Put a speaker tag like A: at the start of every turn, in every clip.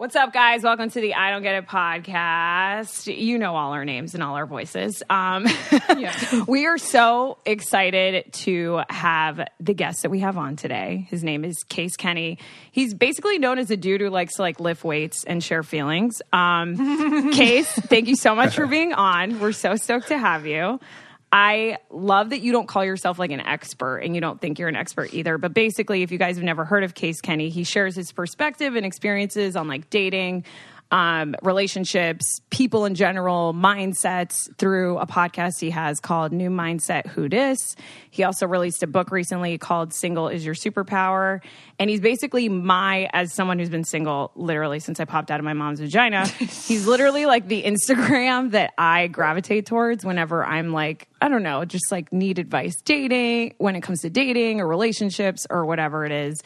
A: What's up, guys? Welcome to the I Don't Get It podcast. You know all our names and all our voices. Um, we are so excited to have the guest that we have on today. His name is Case Kenny. He's basically known as a dude who likes to like lift weights and share feelings. Um, Case, thank you so much for being on. We're so stoked to have you. I love that you don't call yourself like an expert and you don't think you're an expert either. But basically, if you guys have never heard of Case Kenny, he shares his perspective and experiences on like dating, um, relationships, people in general, mindsets through a podcast he has called New Mindset Who Dis. He also released a book recently called Single is Your Superpower. And he's basically my, as someone who's been single literally since I popped out of my mom's vagina, he's literally like the Instagram that I gravitate towards whenever I'm like, I don't know, just like need advice dating, when it comes to dating or relationships or whatever it is.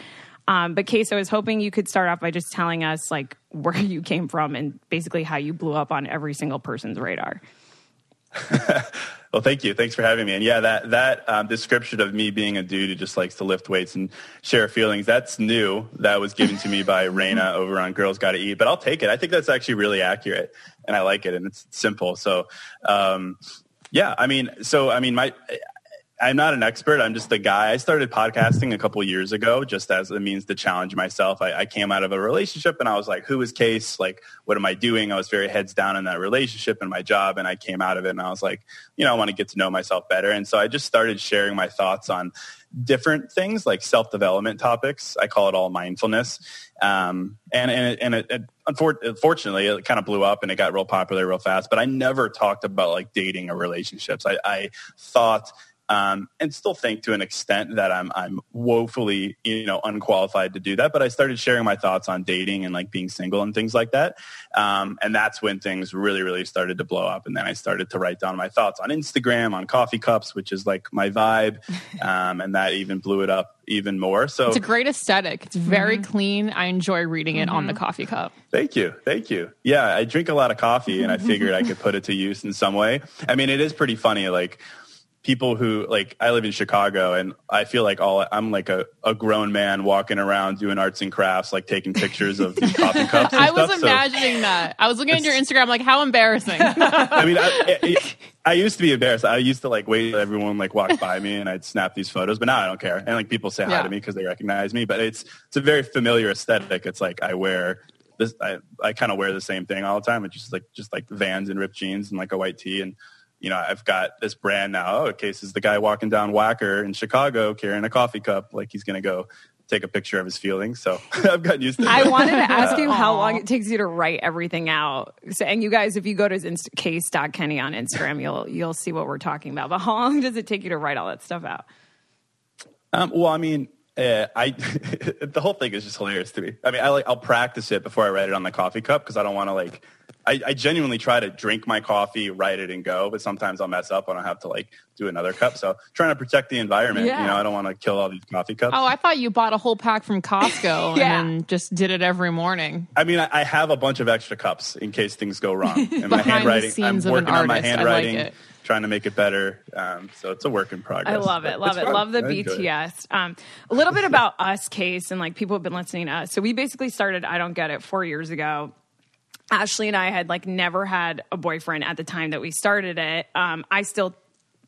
A: Um, but Case, I was hoping you could start off by just telling us like where you came from and basically how you blew up on every single person's radar.
B: well, thank you. Thanks for having me. And yeah, that that um, description of me being a dude who just likes to lift weights and share feelings, that's new. That was given to me by Rayna over on Girls Gotta Eat. But I'll take it. I think that's actually really accurate, and I like it, and it's simple. So, um, yeah, I mean, so I mean, my I'm not an expert. I'm just a guy. I started podcasting a couple years ago, just as a means to challenge myself. I, I, came out of a relationship, and I was like, "Who is Case? Like, what am I doing?" I was very heads down in that relationship and my job, and I came out of it, and I was like, "You know, I want to get to know myself better." And so I just started sharing my thoughts on different things, like self development topics. I call it all mindfulness, um, and and and it, it unfortunately it kind of blew up and it got real popular real fast. But I never talked about like dating or relationships. I, I thought um, and still think to an extent that I'm I'm woefully you know unqualified to do that. But I started sharing my thoughts on dating and like being single and things like that, um, and that's when things really really started to blow up. And then I started to write down my thoughts on Instagram on coffee cups, which is like my vibe, um, and that even blew it up even more. So
C: it's a great aesthetic. It's very mm-hmm. clean. I enjoy reading it mm-hmm. on the mm-hmm. coffee cup.
B: Thank you. Thank you. Yeah, I drink a lot of coffee and I figured I could put it to use in some way. I mean, it is pretty funny. Like people who like I live in Chicago and I feel like all I'm like a, a grown man walking around doing arts and crafts, like taking pictures of coffee cups. I
C: was imagining so that. I was looking at your Instagram, like how embarrassing.
B: I mean, I, I, used to be embarrassed. I used to like wait everyone like walk by me and I'd snap these photos, but now I don't care. And like people say hi to me because they recognize me. But it's it's a very familiar aesthetic. It's like I wear this. I I kind of wear the same thing all the time. It's just like just like Vans and ripped jeans and like a white tee and you know, I've got this brand now. Oh, Case is the guy walking down Wacker in Chicago carrying a coffee cup, like he's going to go take a picture of his feelings. So I've gotten used to it.
A: I wanted to ask you how long it takes you to write everything out. So, and you guys, if you go to Inst- case.kenny on Instagram, you'll you'll see what we're talking about. But how long does it take you to write all that stuff out?
B: Um, well, I mean, uh, I the whole thing is just hilarious to me. I mean, I like I'll practice it before I write it on the coffee cup because I don't want to like I, I, genuinely try to drink my coffee, write it, and go. But sometimes I'll mess up and I'll have to like do another cup. So trying to protect the environment. Yeah. You know, I don't want to kill all these coffee cups.
C: Oh, I thought you bought a whole pack from Costco yeah. and just did it every morning.
B: I mean, I, I, have a bunch of extra cups in case things go wrong. And my handwriting, I'm working on my handwriting. Like trying to make it better. Um, so it's a work in progress.
A: I love it. Love it. Fun. Love the BTS. Um, a little bit about us, Case, and like people have been listening to us. So we basically started I Don't Get It four years ago Ashley and I had like never had a boyfriend at the time that we started it. Um, I still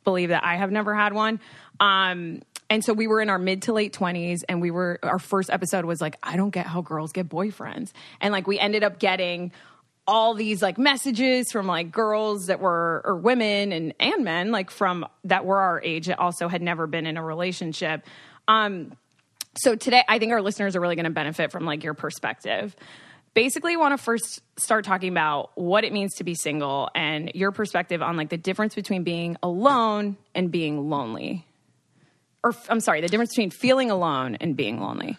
A: believe that I have never had one. Um, and so we were in our mid to late 20s and we were our first episode was like i don't get how girls get boyfriends and like we ended up getting all these like messages from like girls that were or women and and men like from that were our age that also had never been in a relationship um so today i think our listeners are really going to benefit from like your perspective basically want to first start talking about what it means to be single and your perspective on like the difference between being alone and being lonely or i'm sorry the difference between feeling alone and being lonely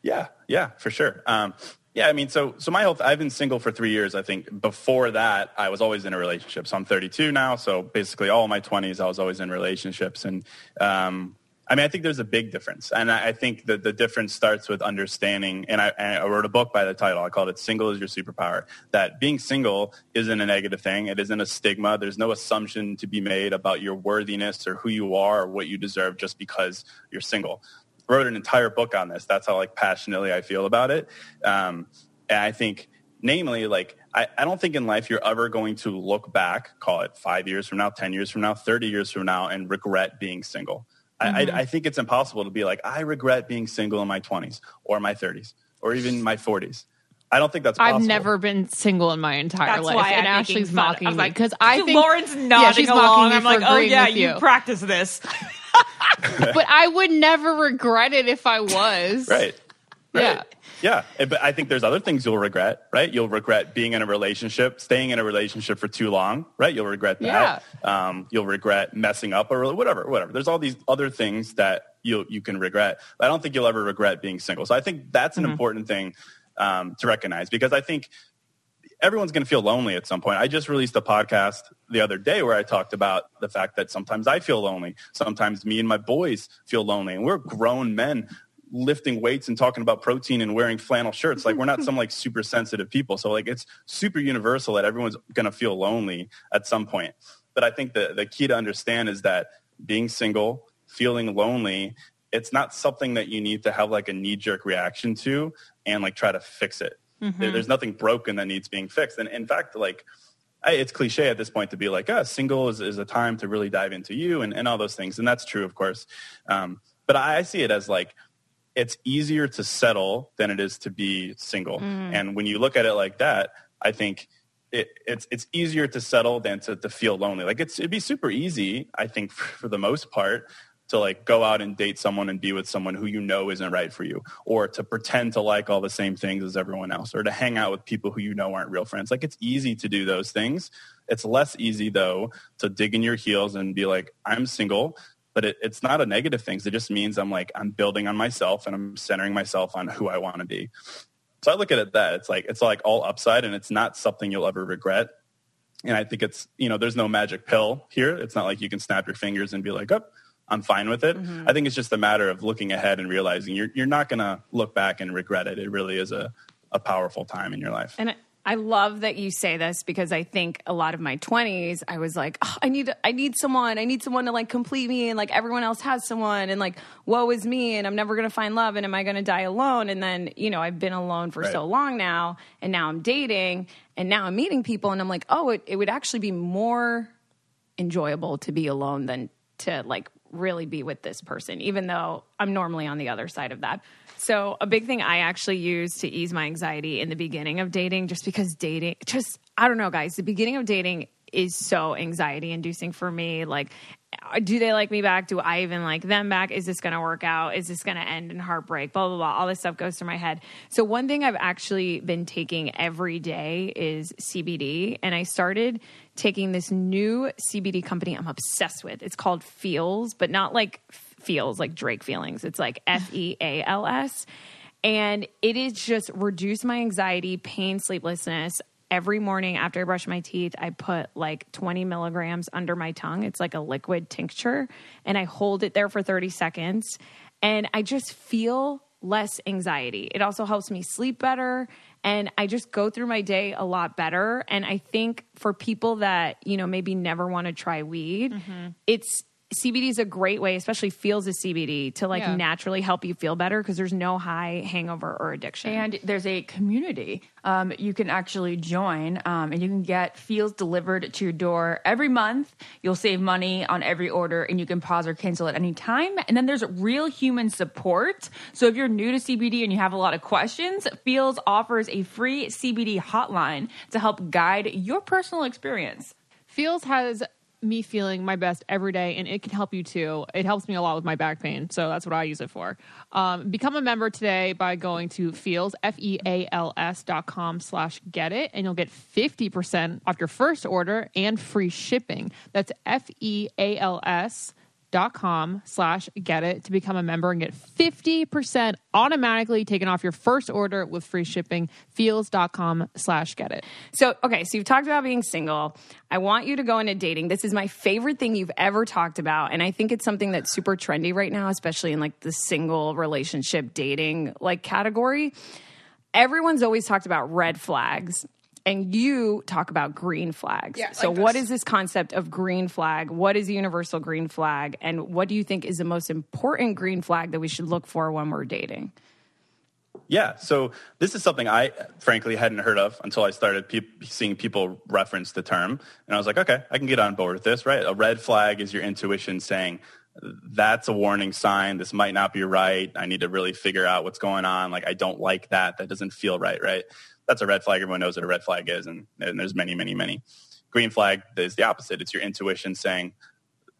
B: yeah yeah for sure um yeah, I mean, so so my whole I've been single for three years. I think before that, I was always in a relationship. So I'm 32 now. So basically, all my 20s, I was always in relationships. And um, I mean, I think there's a big difference, and I, I think that the difference starts with understanding. And I, I, wrote a book by the title. I called it "Single is Your Superpower." That being single isn't a negative thing. It isn't a stigma. There's no assumption to be made about your worthiness or who you are or what you deserve just because you're single wrote an entire book on this. That's how like passionately I feel about it. Um, and I think, namely, like I, I don't think in life you're ever going to look back, call it five years from now, ten years from now, thirty years from now, and regret being single. Mm-hmm. I, I think it's impossible to be like I regret being single in my twenties or my thirties or even my forties. I don't think that's possible.
C: I've never been single in my entire
A: that's
C: life, and
A: I'm
C: Ashley's mocking me because like, I think
A: Lauren's nodding
C: yeah, she's
A: along.
C: I'm
A: like, oh yeah,
C: you.
A: you practice this.
C: but I would never regret it if I was.
B: Right. right.
C: Yeah.
B: Yeah, but I think there's other things you'll regret, right? You'll regret being in a relationship, staying in a relationship for too long, right? You'll regret that. Yeah. Um, you'll regret messing up or whatever, whatever. There's all these other things that you you can regret. But I don't think you'll ever regret being single. So I think that's an mm-hmm. important thing um, to recognize because I think everyone's going to feel lonely at some point. I just released a podcast the other day where I talked about the fact that sometimes I feel lonely. Sometimes me and my boys feel lonely. And we're grown men lifting weights and talking about protein and wearing flannel shirts. Like we're not some like super sensitive people. So like it's super universal that everyone's going to feel lonely at some point. But I think the, the key to understand is that being single, feeling lonely, it's not something that you need to have like a knee jerk reaction to and like try to fix it Mm-hmm. there's nothing broken that needs being fixed. And in fact, like I, it's cliche at this point to be like, oh, single is, is a time to really dive into you and, and all those things. And that's true, of course. Um, but I, I, see it as like, it's easier to settle than it is to be single. Mm. And when you look at it like that, I think it, it's it's easier to settle than to, to feel lonely. Like it's it'd be super easy, I think, for, for the most part, to like go out and date someone and be with someone who you know isn't right for you or to pretend to like all the same things as everyone else or to hang out with people who you know aren't real friends like it's easy to do those things it's less easy though to dig in your heels and be like i'm single but it, it's not a negative thing it just means i'm like i'm building on myself and i'm centering myself on who i want to be so i look at it that it's like it's like all upside and it's not something you'll ever regret and i think it's you know there's no magic pill here it's not like you can snap your fingers and be like oh I'm fine with it. Mm-hmm. I think it's just a matter of looking ahead and realizing you're you're not going to look back and regret it. It really is a a powerful time in your life.
A: And I love that you say this because I think a lot of my 20s I was like, oh, I need I need someone. I need someone to like complete me and like everyone else has someone and like woe is me and I'm never going to find love and am I going to die alone? And then, you know, I've been alone for right. so long now and now I'm dating and now I'm meeting people and I'm like, "Oh, it, it would actually be more enjoyable to be alone than to like really be with this person, even though I'm normally on the other side of that. So, a big thing I actually use to ease my anxiety in the beginning of dating, just because dating, just, I don't know, guys, the beginning of dating is so anxiety inducing for me. Like, uh, do they like me back? Do I even like them back? Is this going to work out? Is this going to end in heartbreak? Blah, blah, blah. All this stuff goes through my head. So, one thing I've actually been taking every day is CBD. And I started taking this new CBD company I'm obsessed with. It's called Feals, but not like feels like Drake feelings. It's like F E A L S. And it is just reduce my anxiety, pain, sleeplessness every morning after I brush my teeth, I put like 20 milligrams under my tongue. It's like a liquid tincture, and I hold it there for 30 seconds. And I just feel less anxiety. It also helps me sleep better. And I just go through my day a lot better. And I think for people that, you know, maybe never want to try weed, mm-hmm. it's CBD is a great way, especially Feals of CBD, to like
C: Yeah.
A: naturally help you feel better because there's no high hangover or addiction.
D: And there's a community um, you can actually join, um, and you can get Feals delivered to your door every month. You'll save money on every order, and you can pause or cancel at any time. And then there's real human support. So if you're new to CBD and you have a lot of questions, Feals offers a free CBD hotline to help guide your personal experience.
C: Feals has me feeling my best every day, and it can help you too. It helps me a lot with my back pain, so that's what I use it for. Um, become a member today by going to Feals F E A L S dot com slash get it, and you'll get fifty percent off your first order and free shipping. That's F E A L S dot com slash get it to become a member and get 50% automatically taken off your first order with free shipping feals.com slash get it
A: So, okay, so you've talked about being single. I want you to go into dating. This is my favorite thing you've ever talked about. And I think it's something that's super trendy right now, especially in like the single relationship dating like category. Everyone's always talked about red flags. And you talk about green flags.
C: Yeah,
A: so,
C: like
A: what
C: this.
A: this concept of green flag? What is a universal green flag? And what do you think is the most important green flag that we should look for when we're dating?
B: Yeah, so this is something I frankly hadn't heard of until I started pe- seeing people reference the term, and I was like, okay, I can get on board with this. Right, a red flag is your intuition saying that's a warning sign. This might not be right. I need to really figure out what's going on. Like, I don't like that. That doesn't feel right. Right, that's a red flag. Everyone knows what a red flag is, and, and there's many, many, many. Green flag is the opposite. It's your intuition saying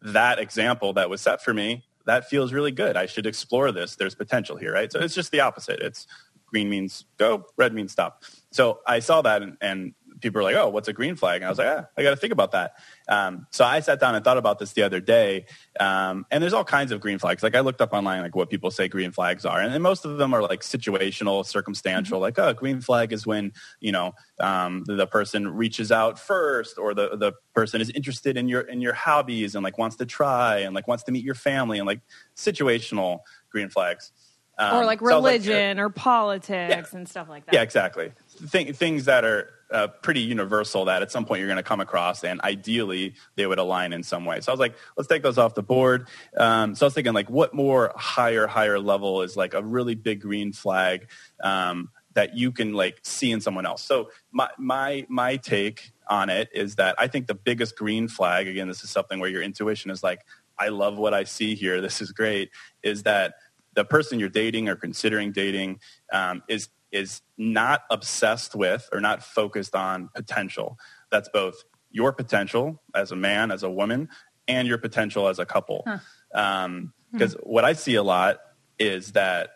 B: that example that was set for me that feels really good i should explore this there's potential here right so it's just the opposite it's green means go red means stop so i saw that and, and people were like oh what's a green flag? And i was like ah, i got to think about that. Um, so i sat down and thought about this the other day. Um, and there's all kinds of green flags. Like i looked up online like what people say green flags are. And, and most of them are like situational circumstantial like oh green flag is when you know um, the, the person reaches out first or the, the person is interested in your in your hobbies and like wants to try and like wants to meet your family and like situational green flags. Um,
A: or like
B: so I was
A: religion or politics and stuff like that.
B: yeah, exactly. Th- things that are uh, pretty universal that at some point you're going to come across, and ideally they would align in some way. So I was like, let's take those off the board. Um, so I was thinking, like, what more higher, higher level is like a really big green flag um, that you can like see in someone else. So my my my take on it is that I think the biggest green flag, again, this is something where your intuition is like, I love what I see here. This is great. Is that the person you're dating or considering dating um, is is not obsessed with or not focused on potential. That's both your potential as a man, as a woman, and your potential as a couple. Because um, hmm. what I see a lot is that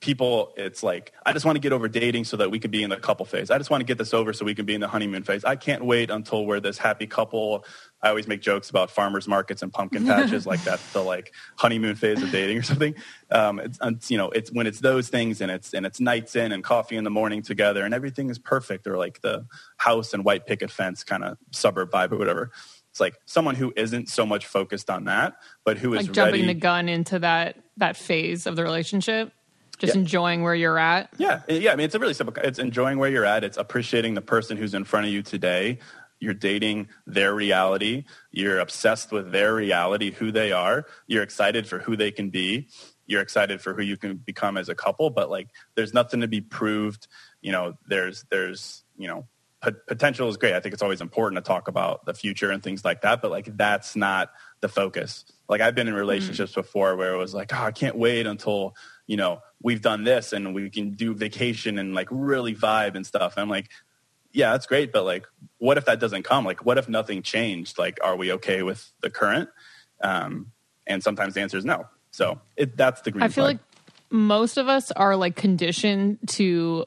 B: people it's like i just want to get over dating so that we can be in the couple phase. I just want to get this over so we can be in the honeymoon phase. I can't wait until we're this happy couple. I always make jokes about farmers markets and pumpkin patches like that's the like honeymoon phase of dating or something. Um, it's, it's you know it's when it's those things and it's and it's nights in and coffee in the morning together and everything is perfect or like the house and white picket fence kind of suburb vibe or whatever it's like someone who isn't so much focused on that but who is
C: like jumping
B: ready
C: the gun into that that phase of the relationship just
B: Yeah.
C: enjoying where you're at
B: Yeah, eh, yeah. I mean, it's a really simple. It's enjoying where you're at. It's appreciating the person who's in front of you today. You're dating their reality. You're obsessed with their reality, who they are. You're excited for who they can be. You're excited for who you can become as a couple. But like, there's nothing to be proved. You know, there's there's you know, pot- potential is great. I think it's always important to talk about the future and things like that. But like, that's not the focus. Like, I've been in relationships before where it was like, oh, I can't wait until you know we've done this and we can do vacation and like really vibe and stuff. And I'm like, yeah, that's great, but like, what if that doesn't come? Like, what if nothing changed? Like, are we okay with the current? Um, and sometimes the answer is no. So it, that's the green.
C: I feel
B: flag.
C: like most of us are like conditioned to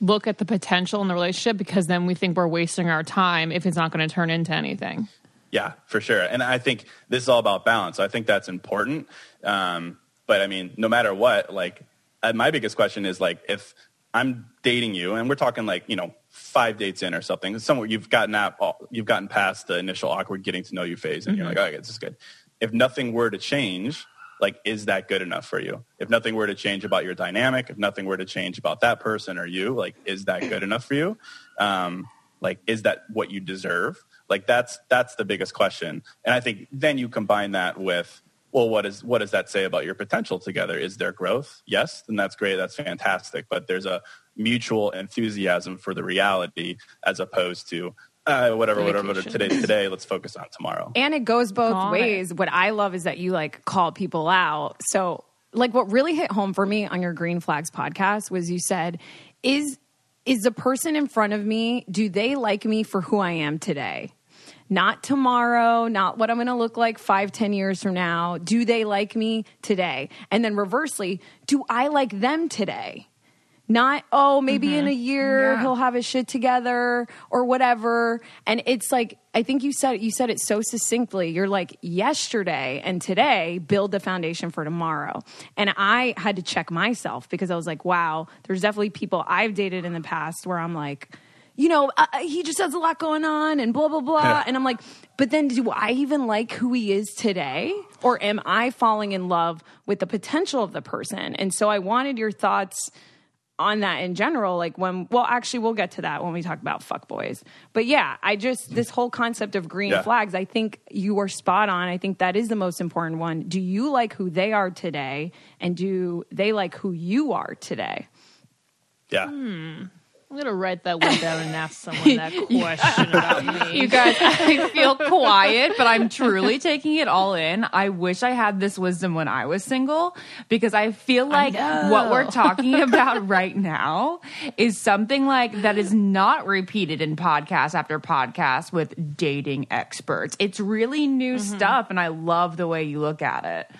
C: look at the potential in the relationship because then we think we're wasting our time if it's not going to turn into anything.
B: Yeah, for sure. And I think this is all about balance. I think that's important. Um, but I mean, no matter what, like uh, my biggest question is like if I'm dating you and we're talking like, you know, five dates in or something, somewhere you've gotten out, you've gotten past the initial awkward getting to know you phase and you're like, okay, this is good. If nothing were to change, like, is that good enough for you? If nothing were to change about your dynamic, if nothing were to change about that person or you, like, is that good enough for you? Um, like, is that what you deserve? Like that's that's the biggest question. And I think then you combine that with well, what is what does that say about your potential together? Is there growth? Yes, then that's great. That's fantastic. But there's a mutual enthusiasm for the reality as opposed to uh, whatever, whatever, whatever. Today's today. Let's focus on tomorrow.
A: And it goes both ways. What I love is that you like call people out. So, like, what really hit home for me on your Green Flags podcast was you said, "Is is the person in front of me? Do they like me for who I am today?" Not tomorrow, not what I'm going to look like five, ten years from now. Do they like me today? And then reversely, do I like them today? not oh maybe mm-hmm. in a year yeah. he'll have his shit together or whatever and it's like i think you said you said it so succinctly you're like yesterday and today build the foundation for tomorrow and i had to check myself because i was like wow there's definitely people i've dated in the past where i'm like you know, uh, uh he just has a lot going on and blah, blah, blah. and I'm like, but then do I even like who he is today? Or am I falling in love with the potential of the person? And so I wanted your thoughts on that in general like when well actually we'll get to that when we talk about fuck boys but yeah i just this whole concept of green yeah. flags i think you are spot on i think that is the most important one do you like who they are today and do they like who you are today
B: yeah
C: hmm. I'm gonna write that one down and ask someone that question about me.
D: You guys, I feel quiet, but I'm truly taking it all in. I wish I had this wisdom when I was single because I feel like I what we're talking about right now is something like that is not repeated in podcast after podcast with dating experts. It's really new mm-hmm. stuff, and I love the way you look at it.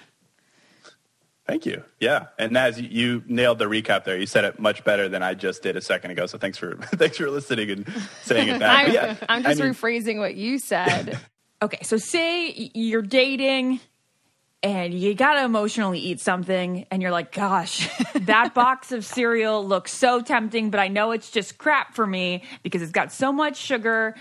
B: Thank you. Yeah, and Naz, you nailed the recap there. You said it much better than I just did a second ago. So thanks for thanks for listening and saying it back.
A: I'm, yeah, I'm just I mean, rephrasing what you said.
D: okay, so say you're dating and you gotta emotionally eat something, and you're like, "Gosh, that box of cereal looks so tempting, but I know it's just crap for me because it's got so much sugar."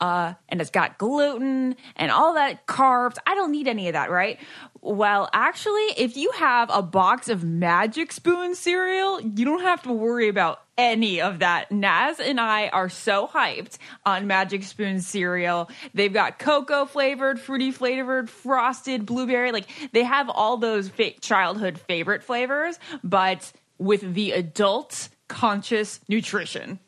D: Uh, and it's got gluten and all that carbs. I don't need any of that, right? Well, actually, if you have a box of Magic Spoon cereal, you don't have to worry about any of that. Naz and I are so hyped on Magic Spoon cereal. They've got cocoa flavored, fruity flavored, frosted, blueberry. Like they have all those childhood favorite flavors, but with the adult conscious nutrition.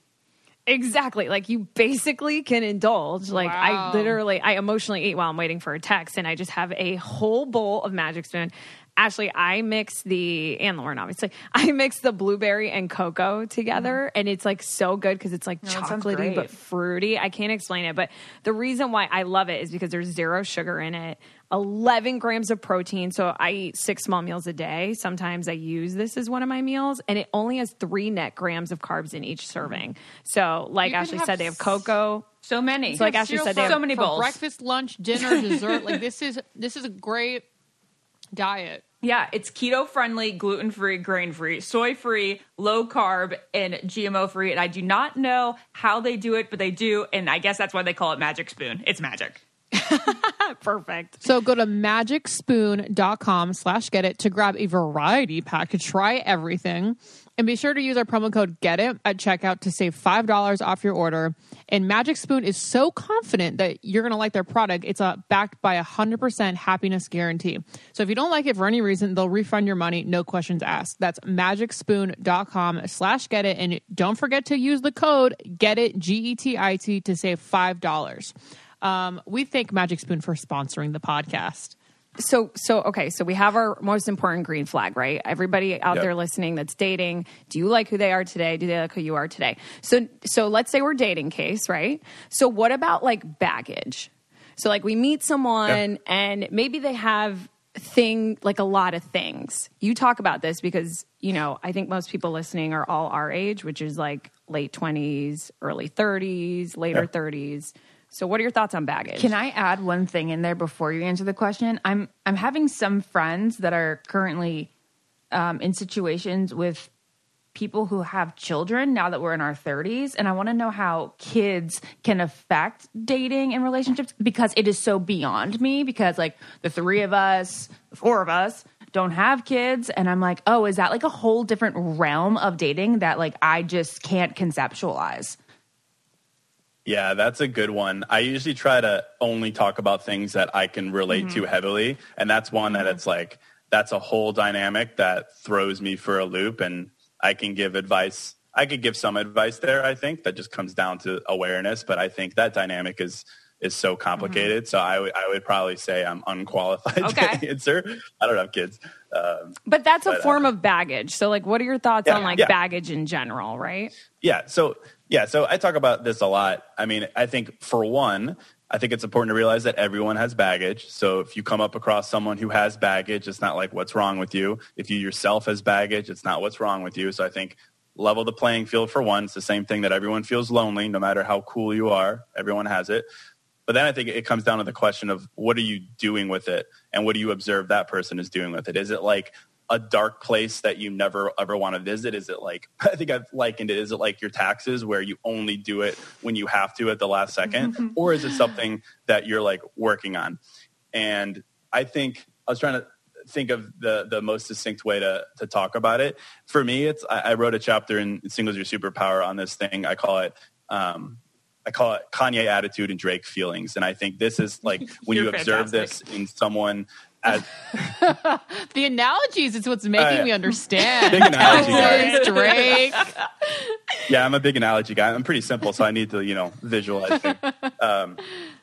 A: Exactly. Like you basically can indulge. Like wow. I literally, I emotionally eat while I'm waiting for a text, and I just have a whole bowl of Magic Spoon. Ashley, I mix the and Lauren obviously. I mix the blueberry and cocoa together, mm. and it's like so good because it's like chocolatey but fruity. I can't explain it, but the reason why I love it is because there's zero sugar in it. 11 grams of protein. So I eat six small meals a day. Sometimes I use this as one of my meals, and it only has three net grams of carbs in each serving. So, like Ashley said, they have cocoa.
D: So many.
A: So, like Ashley said, they have
C: so many bowls. Breakfast, lunch, dinner, dessert. like this is this is a great diet.
D: Yeah, it's keto friendly, gluten free, grain free, soy free, low carb, and GMO free. And I do not know how they do it, but they do. And I guess that's why they call it Magic Spoon. It's magic.
A: Perfect.
C: So go to magicspoon.com slash get it to grab a variety pack to try everything. And be sure to use our promo code GET IT at checkout to save $5 off your order. And Magic Spoon is so confident that you're going to like their product, it's uh, backed by a 100% happiness guarantee. So if you don't like it for any reason, they'll refund your money, no questions asked. That's magicspoon.com slash get it. And don't forget to use the code GET IT, G E T I T, to save $5. Um, we thank Magic Spoon for sponsoring the podcast.
A: So, so okay, so we have our most important green flag, right? Everybody out yep. there listening that's dating, do you like who they are today? Do they like who you are today? So, so let's say we're dating case, right? So, what about like baggage? So, like we meet someone yep. and maybe they have thing like a lot of things. You talk about this because you know I think most people listening are all our age, which is like late twenties, early thirties, later thirties. Yep so what are your thoughts on baggage?
D: Can I add one thing in there before you answer the question? I'm I'm having some friends that are currently um, in situations with people who have children now that we're in our 30s and I want to know how kids can affect dating and relationships because it is so beyond me because like the three of us, the four of us don't have kids and I'm like, "Oh, is that like a whole different realm of dating that like I just can't conceptualize?"
B: Yeah, that's a good one. I usually try to only talk about things that I can relate mm-hmm. to heavily. And that's one that it's like, that's a whole dynamic that throws me for a loop. And I can give advice. I could give some advice there, I think, that just comes down to awareness. But I think that dynamic is is so complicated. Mm-hmm. So I would I would probably say I'm unqualified okay. to answer. I don't have kids. Um,
A: but that's a but, form uh, of baggage. So like what are your thoughts yeah, on like yeah. baggage in general, right?
B: Yeah. So yeah, so I talk about this a lot. I mean, I think for one, I think it's important to realize that everyone has baggage. So if you come up across someone who has baggage, it's not like what's wrong with you. If you yourself has baggage, it's not what's wrong with you. So I think level the playing field for one. It's the same thing that everyone feels lonely, no matter how cool you are. Everyone has it. But then I think it comes down to the question of what are you doing with it and what do you observe that person is doing with it? Is it like a dark place that you never ever want to visit? Is it like, I think I've likened it, is it like your taxes where you only do it when you have to at the last second? or is it something that you're like working on? And I think I was trying to think of the the most succinct way to to talk about it. For me, it's I, I wrote a chapter in Singles Your Superpower on this thing. I call it um, I call it Kanye attitude and Drake feelings. And I think this is like when you observe this in someone
C: the analogies is what's making uh, me understand. Big analogy guy. Drake.
B: Yeah, I'm a big analogy guy. I'm pretty simple, so I need to, you know, visualize. Um,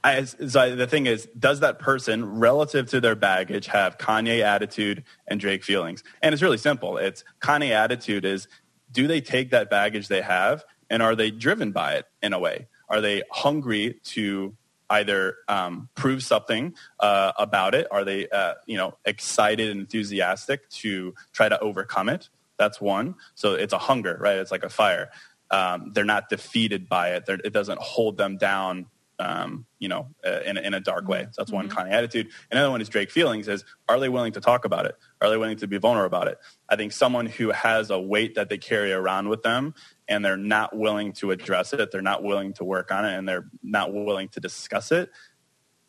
B: I, so the thing is, does that person, relative to their baggage, have Kanye attitude and Drake feelings? And it's really simple. It's Kanye attitude is, do they take that baggage they have, and are they driven by it in a way? Are they hungry to either um, prove something uh, about it? Are they, uh, you know, excited and enthusiastic to try to overcome it? That's one. So it's a hunger, right? It's like a fire. Um, they're not defeated by it. They're, it doesn't hold them down um, you know, uh, in, a, in a dark way. So that's one mm-hmm. kind of attitude. Another one is Drake feelings is, are they willing to talk about it? Are they willing to be vulnerable about it? I think someone who has a weight that they carry around with them and they're not willing to address it, they're not willing to work on it, and they're not willing to discuss it,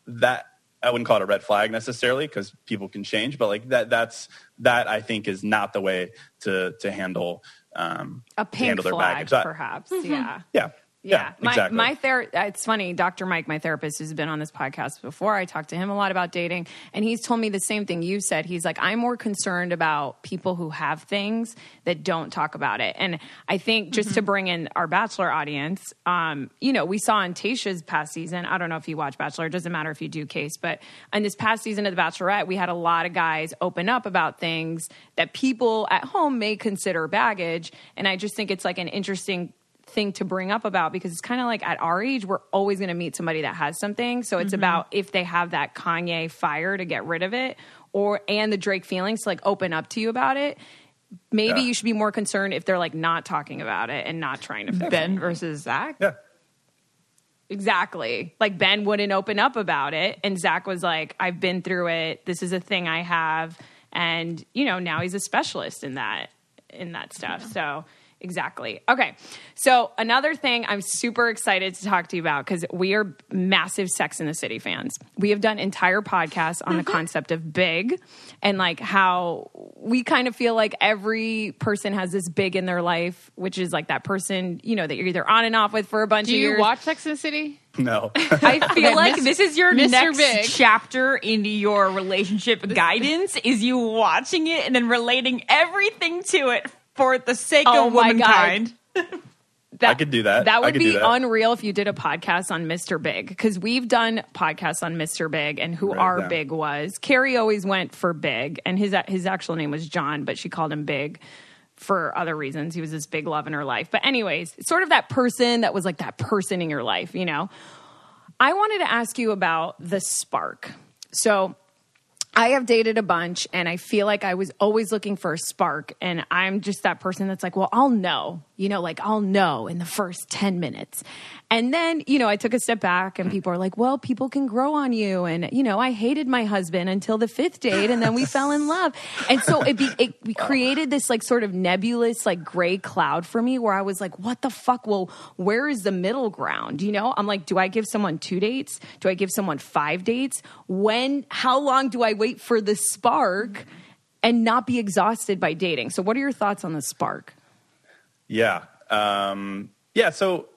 B: that I wouldn't call it a red flag necessarily because people can change, but like that, that's, that I think is not the way to, to handle, um,
A: a pink
B: handle their
A: flag,
B: baggage.
A: perhaps. Mm-hmm. Yeah.
B: Yeah.
A: Yeah,
B: yeah, exactly.
A: my my ther- it's funny. Dr. Mike, my therapist, who's been on this podcast before, I talked to him a lot about dating, and he's told me the same thing you said. He's like, I'm more concerned about people who have things that don't talk about it. And I think just mm-hmm. to bring in our Bachelor audience, um, you know, we saw in Tayshia's past season. I don't know if you watch Bachelor. It doesn't matter if you do case, but in this past season of The Bachelorette, we had a lot of guys open up about things that people at home may consider baggage, and I just think it's like an interesting thing to bring up about because it's kind of like at our age, we're always going to meet somebody that has something. So it's mm-hmm. about if they have that Kanye fire to get rid of it or, and the Drake feelings to like open up to you about it. Maybe yeah. you should be more concerned if they're like not talking about it and not trying to fix it.
C: Ben it. versus Zac.
B: Yeah.
A: Exactly. Like Ben wouldn't open up about it. And Zac was like, I've been through it. This is a thing I have. And, you know, now he's a specialist in that in that stuff. Yeah. So Exactly. Okay. So, another thing I'm super excited to talk to you about because we are massive Sex in the City fans. We have done entire podcasts on the mm-hmm. concept of big and like how we kind of feel like every person has this big in their life, which is like that person, you know, that you're either on and off with for a bunch
C: Do
A: of years.
C: Do you watch Sex in the City?
B: No.
D: I feel like Mr. this is your Mr. next Big. chapter into your relationship guidance is you watching it and then relating everything to it for the sake oh of womankind.
B: That, I could do that.
A: That would be that. unreal if you did a podcast on Mr. Big because we've done podcasts on Mr. Big and who right, our yeah. Big was. Carrie always went for Big, and his his actual name was John, but she called him Big for other reasons. He was this big love in her life. But anyways, sort of that person that was like that person in your life, you know. I wanted to ask you about the spark. So I have dated a bunch and I feel like I was always looking for a spark. And I'm just that person that's like, well, I'll know, you know, like I'll know in the first 10 minutes. And then, you know, I took a step back and hmm. people are like, well, people can grow on you. And, you know, I hated my husband until the fifth date and then we fell in love. And so it, be, it we created this like sort of nebulous, like gray cloud for me where I was like, what the fuck? Well, where is the middle ground? You know, I'm like, do I give someone two dates? Do I give someone five dates? When, how long do I wait for the spark and not be exhausted by dating? So what are your thoughts on the spark?
B: Yeah. Um, yeah. So,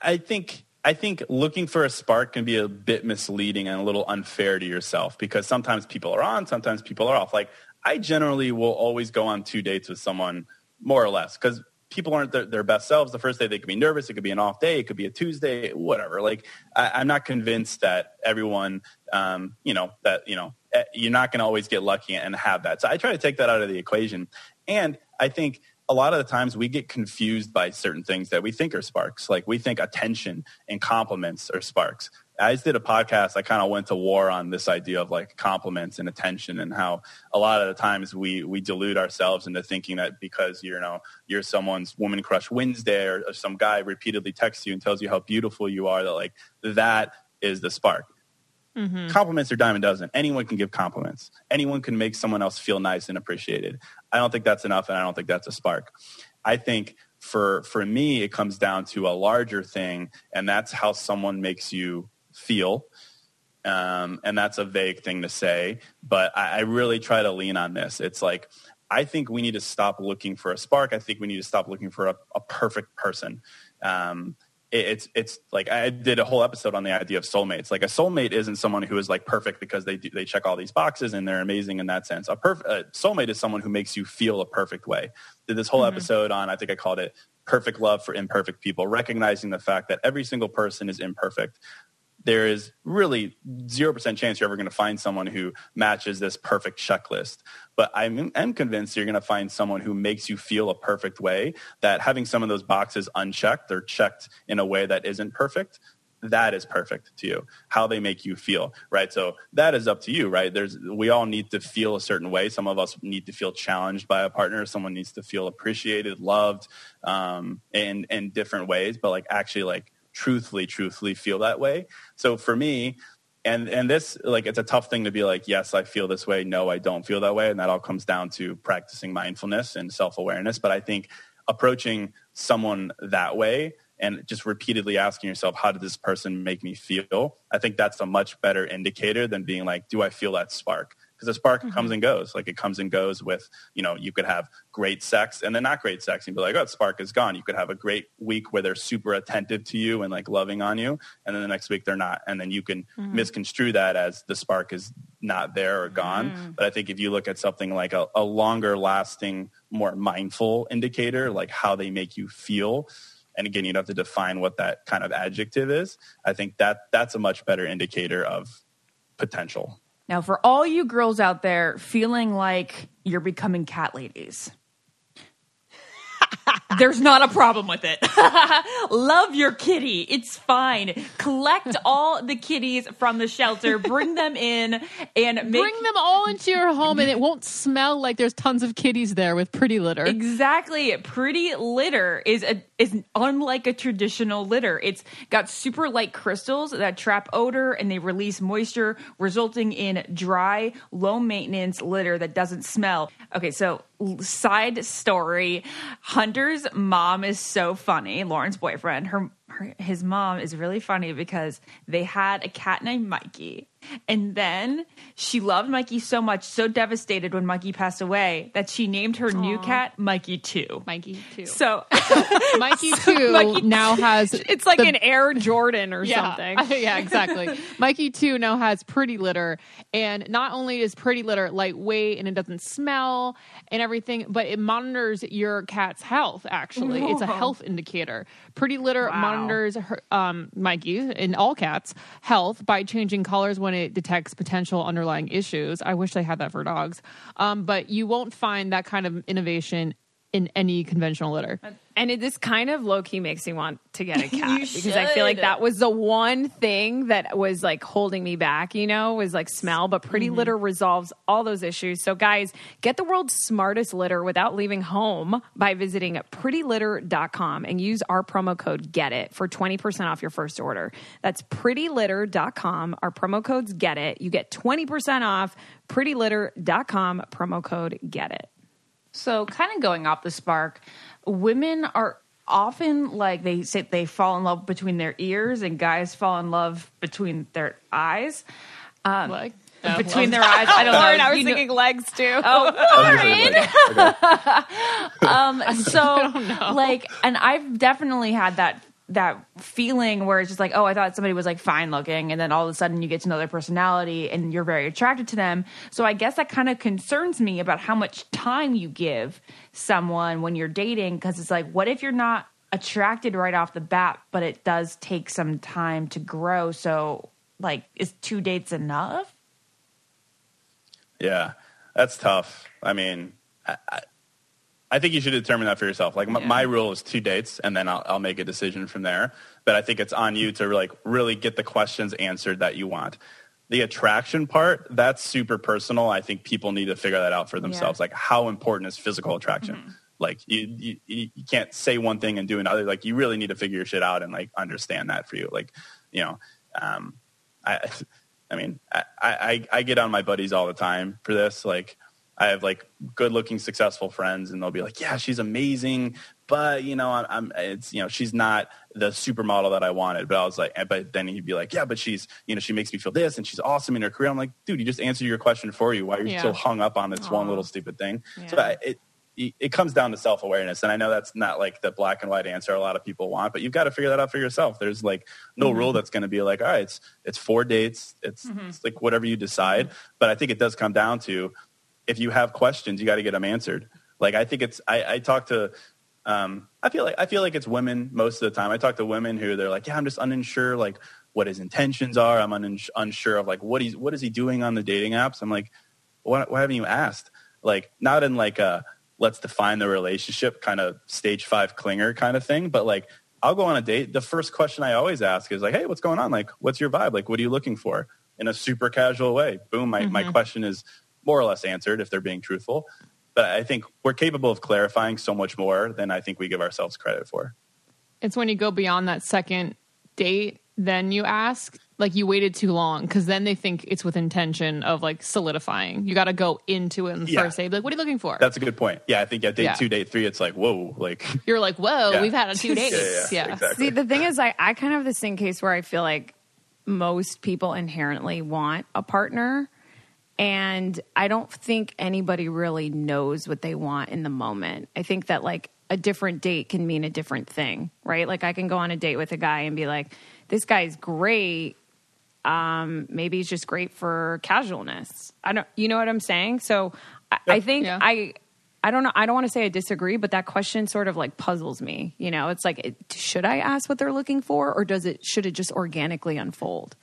B: I think I think looking for a spark can be a bit misleading and a little unfair to yourself because sometimes people are on, sometimes people are off. Like I generally will always go on two dates with someone more or less because people aren't their, their, best selves. The first day they could be nervous. It could be an off day. It could be a Tuesday, whatever. Like I, am not convinced that everyone, um, you know, that, you know, eh, you're not going to always get lucky and have that. So I try to take that out of the equation. And I think a lot of the times we get confused by certain things that we think are sparks. Like we think attention and compliments are sparks. I just did a podcast. I kind of went to war on this idea of like compliments and attention and how a lot of the times we, we delude ourselves into thinking that because you're, know, you're someone's woman crush Wednesday or, or some guy repeatedly texts you and tells you how beautiful you are that like that is the spark. Mm-hmm. Compliments are dime a dozen. Anyone can give compliments. Anyone can make someone else feel nice and appreciated. I don't think that's enough, and I don't think that's a spark. I think for for me, it comes down to a larger thing, and that's how someone makes you feel. Um, and that's a vague thing to say, but I, I really try to lean on this. It's like I think we need to stop looking for a spark. I think we need to stop looking for a, a perfect person. Um, it's it's like I did a whole episode on the idea of soulmates. Like a soulmate isn't someone who is like perfect because they do, they check all these boxes and they're amazing in that sense. A soulmate is someone who makes you feel a perfect way. Did this whole mm-hmm. episode on I think I called it perfect love for imperfect people, recognizing the fact that every single person is imperfect there is really 0% chance you're ever going to find someone who matches this perfect checklist. But I'm, I'm convinced you're going to find someone who makes you feel a perfect way, that having some of those boxes unchecked or checked in a way that isn't perfect, that is perfect to you. How they make you feel right? So that is up to you right? There's we all need to feel a certain way. Some of us need to feel challenged by a partner. Someone needs to feel appreciated loved um, in in different ways. But like actually like truthfully, truthfully feel that way. So for me, and and this like it's a tough thing to be like, yes, I feel this way. No, I don't feel that way, and that all comes down to practicing mindfulness and self awareness. But I think approaching someone that way and just repeatedly asking yourself, how did this person make me feel? I think that's a much better indicator than being like, do I feel that spark? Because a spark mm-hmm. comes and goes. Like it comes and goes with, you know, you could have great sex and then not great sex and be like, oh, spark is gone. You could have a great week where they're super attentive to you and like loving on you. And then the next week they're not. And then you can mm-hmm. misconstrue that as the spark is not there or gone. Mm-hmm. But I think if you look at something like a, a longer lasting, more mindful indicator, like how they make you feel, and again, you'd have to define what that kind of adjective is. I think that that's a much better indicator of potential.
D: Now, for all you girls out there feeling like you're becoming cat ladies, there's not a problem with it. Love your kitty. It's fine. Collect all the kitties from the shelter, bring them in, and make-
C: bring them all into your home, and it won't smell like there's tons of kitties there with pretty litter.
D: Exactly. Pretty litter is a is unlike a traditional litter. It's got super light crystals that trap odor and they release moisture, resulting in dry, low maintenance litter that doesn't smell. Okay, so side story Hunter's mom is so funny. Lauren's boyfriend, her, her, his mom is really funny because they had a cat named Mikey. And then she loved Mikey so much, so devastated when Mikey passed away, that she named her Aww. new cat Mikey 2.
C: Mikey 2.
D: So,
C: Mikey 2 Mikey now has.
A: It's like the, an Air Jordan or yeah, something.
C: yeah, exactly. Mikey 2 now has Pretty Litter. And not only is Pretty Litter lightweight and it doesn't smell and everything, but it monitors your cat's health, actually. It's a health indicator. Pretty Litter wow. monitors her, um, Mikey and all cats' health by changing colors when it detects potential underlying issues. I wish they had that for dogs. Um, but you won't find that kind of innovation in any conventional litter.
A: And it, this kind of low key makes me want to get a cat because I feel like that was the one thing that was like holding me back, you know, was like smell. But Pretty mm-hmm. Litter resolves all those issues. So, guys, get the world's smartest litter without leaving home by visiting prettylitter.com and use our promo code GET IT for 20% off your first order. That's prettylitter.com. Our promo code's GET IT. You get 20% off prettylitter.com, promo code GET IT.
D: So, kind of going off the spark, women are often like they say they fall in love between their ears, and guys fall in love between their eyes.
C: Um, like
D: between their eyes. I don't know.
A: I was
D: you
A: thinking know. legs too.
D: Oh, Lauren. um, so like, and I've definitely had that that feeling where it's just like, oh, I thought somebody was like fine looking, and then all of a sudden you get to know their personality and you're very attracted to them. So I guess that kind of concerns me about how much time you give someone when you're dating because it's like, what if you're not attracted right off the bat, but it does take some time to grow? So, like, is two dates enough?
B: Yeah, that's tough. I mean, I, I, I think you should determine that for yourself. Like
D: Yeah.
B: my rule is two dates, and then I'll, I'll make a decision from there. But I think it's on you to like really get the questions answered that you want. The attraction part, that's super personal. I think people need to figure that out for themselves. Like how important is physical attraction? Like you, you, you can't say one thing and do another. Like you really need to figure your shit out and like understand that for you. Like, you know, um, I, I mean, I, I, I get on my buddies all the time for this. Like, I have like good looking, successful friends, and they'll be like, "Yeah, she's amazing, but you know, I'm, I'm it's you know, she's not the supermodel that I wanted." But I was like, but then he'd be like, "Yeah, but she's you know, she makes me feel this, and she's awesome in her career." I'm like, dude, you just answered your question for you. Why are you
C: Yeah.
B: still hung up on this one little stupid thing? So I, it it comes down to self awareness, and I know that's not like the black and white answer a lot of people want, but you've got to figure that out for yourself. There's like no rule mm-hmm. that's going to be like, all right, it's it's four dates, it's, mm-hmm. it's like whatever you decide. But I think it does come down to if you have questions, you got to get them answered. Like I think it's I, I talk to um, I feel like I feel like it's women most of the time. I talk to women who they're like, yeah, I'm just unsure like what his intentions are. I'm unins- unsure of like what he's what is he doing on the dating apps. I'm like, why, why haven't you asked? Like not in like a let's define the relationship kind of stage five clinger kind of thing, but like I'll go on a date. The first question I always ask is like, hey, what's going on? Like, what's your vibe? Like, what are you looking for? In a super casual way. Boom, my, my question is more or less answered if they're being truthful. But I think we're capable of clarifying so much more than I think we give ourselves credit for.
C: It's when you go beyond that second date, then you ask, like you waited too long, because then they think it's with intention of like solidifying. You got to go into it in the
B: Yeah.
C: first date. Like, what are you looking for?
B: That's a good point. Yeah, I think at date
C: Yeah.
B: two, date three, it's like, whoa, like
C: You're like, whoa,
B: Yeah.
C: we've had a two dates.
B: yeah,
C: yeah.
B: exactly.
A: See, the thing is, I, I kind of have the same case where I feel like most people inherently want a partner. And I don't think anybody really knows what they want in the moment. I think that like a different date can mean a different thing, right? Like I can go on a date with a guy and be like, this guy's great. Um, maybe he's just great for casualness. I don't, you know what I'm saying? So I, I think
C: Yeah.
A: I, I don't know. I don't want to say I disagree, but that question sort of like puzzles me. You know, it's like, it, should I ask what they're looking for, or does it? Should it just organically unfold?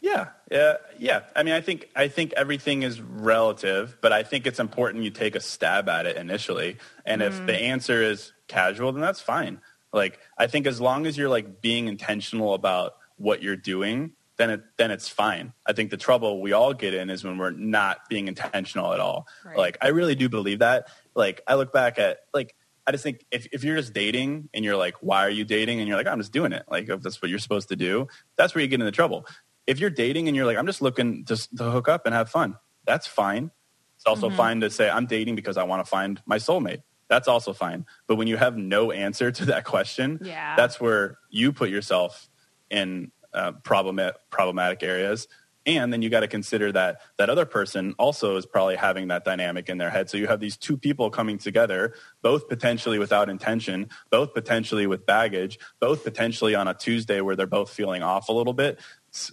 B: Yeah, yeah, yeah. I mean, I think I think everything is relative, but I think it's important you take a stab at it initially. And if the mm-hmm. answer is casual, then that's fine. Like, I think as long as you're like being intentional about what you're doing, then it then it's fine. I think the trouble we all get in is when we're not being intentional at all. Like, I really do believe that. Like, I look back at like. I just think if, if you're just dating and you're like, why are you dating? And you're like, I'm just doing it. Like, if that's what you're supposed to do, that's where you get into trouble if you're dating and you're like, I'm just looking to, to hook up and have fun, that's fine. It's also fine to say, I'm dating because I want to find my soulmate. That's also fine. But when you have no answer to that question,
A: Yeah.
B: that's where you put yourself in uh, problematic areas. And then you got to consider that that other person also is probably having that dynamic in their head. So you have these two people coming together, both potentially without intention, both potentially with baggage, both potentially on a Tuesday where they're both feeling off a little bit.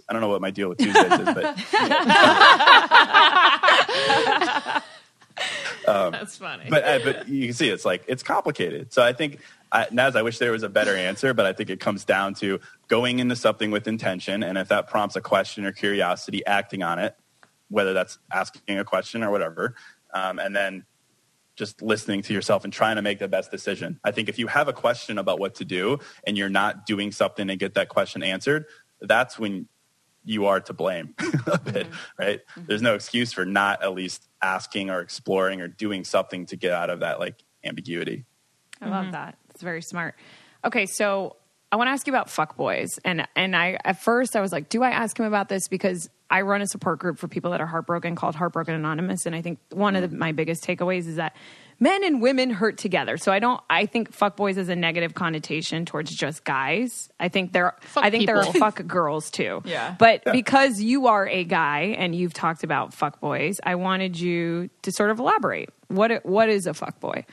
B: I don't know what my deal with Tuesdays is, but
C: That's funny.
B: but uh, but you can see it's like it's complicated. So I think I, Naz, I wish there was a better answer, but I think it comes down to going into something with intention, and if that prompts a question or curiosity, acting on it, whether that's asking a question or whatever, um, and then just listening to yourself and trying to make the best decision. I think if you have a question about what to do and you're not doing something to get that question answered, that's when you are to blame a bit, mm-hmm. right? Mm-hmm. There's no excuse for not at least asking or exploring or doing something to get out of that like ambiguity.
A: I love mm-hmm. that. It's very smart. Okay, so I want to ask you about fuckboys. And and I at first I was like, do I ask him about this because I run a support group for people that are heartbroken called Heartbroken Anonymous and I think one of the, my biggest takeaways is that men and women hurt together. So I don't I think fuck boys is a negative connotation towards just guys. I think there
C: Fuck
A: I think there are
C: people.
A: fuck girls too.
D: Yeah.
A: But because you are a guy and you've talked about fuck boys, I wanted you to sort of elaborate. What what is a fuckboy?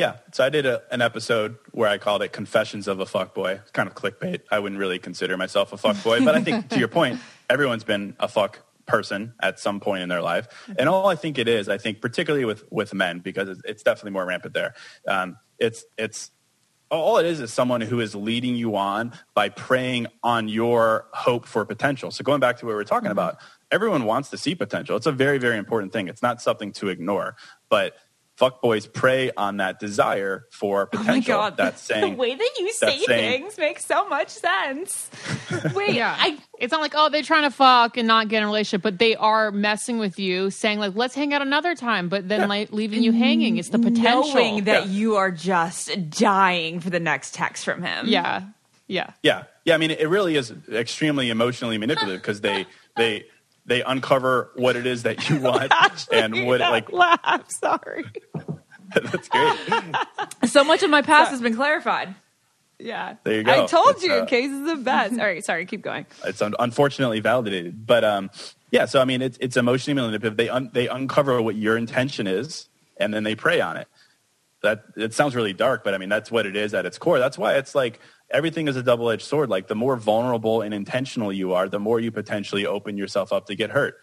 B: Yeah, so I did a, an episode where I called it "Confessions of a Fuckboy." It's kind of clickbait. I wouldn't really consider myself a fuckboy, but I think to your point, everyone's been a fuck person at some point in their life. And all I think it is, I think particularly with with men, because it's, definitely more rampant there. Um, it's it's all it is is someone who is leading you on by preying on your hope for potential. So going back to what we were talking about, everyone wants to see potential. It's a very very important thing. It's not something to ignore, but fuckboys prey on that desire for potential.
D: Oh my god,
B: That's saying
D: the way that you say
B: saying-
D: things makes so much sense. Wait,
C: Yeah.
D: I
C: it's not like, oh, they're trying to fuck and not get in a relationship, but they are messing with you, saying, like, let's hang out another time, but then like leaving you hanging. It's the potential.
D: knowing that
B: Yeah.
D: you are just dying for the next text from him.
C: Yeah. Yeah.
B: Yeah, yeah. I mean, it really is extremely emotionally manipulative because they they they uncover what it is that you want and what like
A: laugh. Sorry.
B: that's great.
D: So much of my past has been clarified.
A: Yeah.
B: There you go.
A: I told
B: It's,
A: you,
B: uh,
A: Case is the best. All right, sorry, keep going.
B: It's un- unfortunately validated, but um, yeah. So I mean, it's it's emotionally manipulative. They un- they uncover what your intention is, and then they prey on it. That it sounds really dark, but I mean that's what it is at its core. That's why it's like everything is a double edged sword. Like the more vulnerable and intentional you are, the more you potentially open yourself up to get hurt.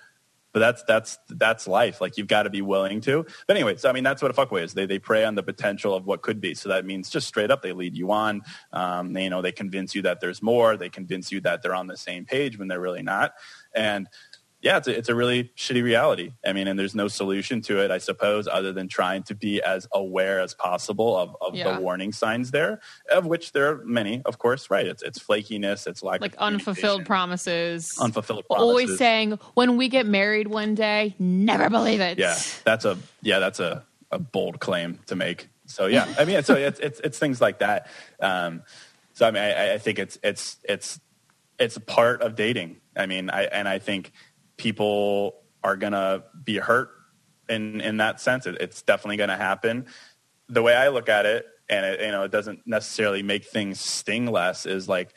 B: But that's that's that's life. Like you've got to be willing to. But anyway, so I mean that's what a fuckboy is. They they prey on the potential of what could be. So that means just straight up they lead you on. Um, they, you know they convince you that there's more. They convince you that they're on the same page when they're really not. And yeah, it's a, it's a really shitty reality. I mean, and there's no solution to it, I suppose, other than trying to be as aware as possible of, of
C: Yeah.
B: the warning signs there, of which there are many, of course, right? It's it's flakiness, it's lack
C: Like
B: of
C: unfulfilled promises.
B: unfulfilled promises.
C: Always saying, when we get married one day, never believe it.
B: yeah, that's a yeah, that's a, a bold claim to make. So yeah, I mean, so it's it's it's things like that. Um, so I mean, I, I think it's it's it's it's a part of dating. I mean, I and I think people are gonna be hurt in in that sense. It, it's definitely gonna happen. The way I look at it, and it, you know, it doesn't necessarily make things sting less. Is like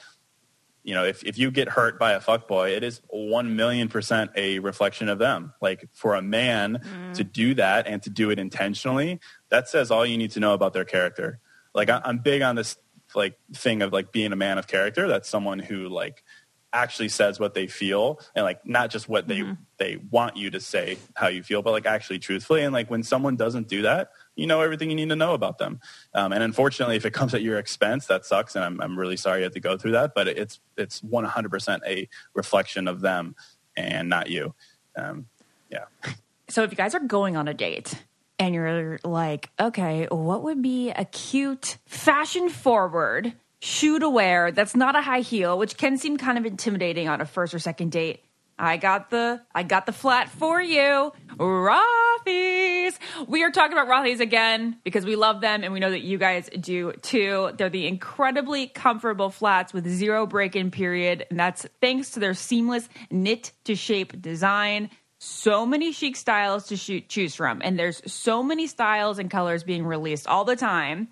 B: you know, if, if you get hurt by a fuckboy, it is one million percent a reflection of them. Like for a man mm. to do that and to do it intentionally, that says all you need to know about their character. Like I, I'm big on this like thing of like being a man of character. That's someone who like actually says what they feel and like not just what they they want you to say how you feel, but like actually truthfully. And like when someone doesn't do that, you know everything you need to know about them. Um, and unfortunately, if it comes at your expense, that sucks. And I'm I'm really sorry you have to go through that. But it's it's 100 percent a reflection of them and not you. Um, yeah.
D: So if you guys are going on a date and you're like, okay, what would be a cute, fashion forward shoe to wear that's not a high heel, which can seem kind of intimidating on a first or second date? I got the I got the flat for you. Rothy's. We are talking about Rothy's again because we love them and we know that you guys do too. They're the incredibly comfortable flats with zero break-in period, and that's thanks to their seamless knit to shape design so many chic styles to shoot, choose from, and there's so many styles and colors being released all the time.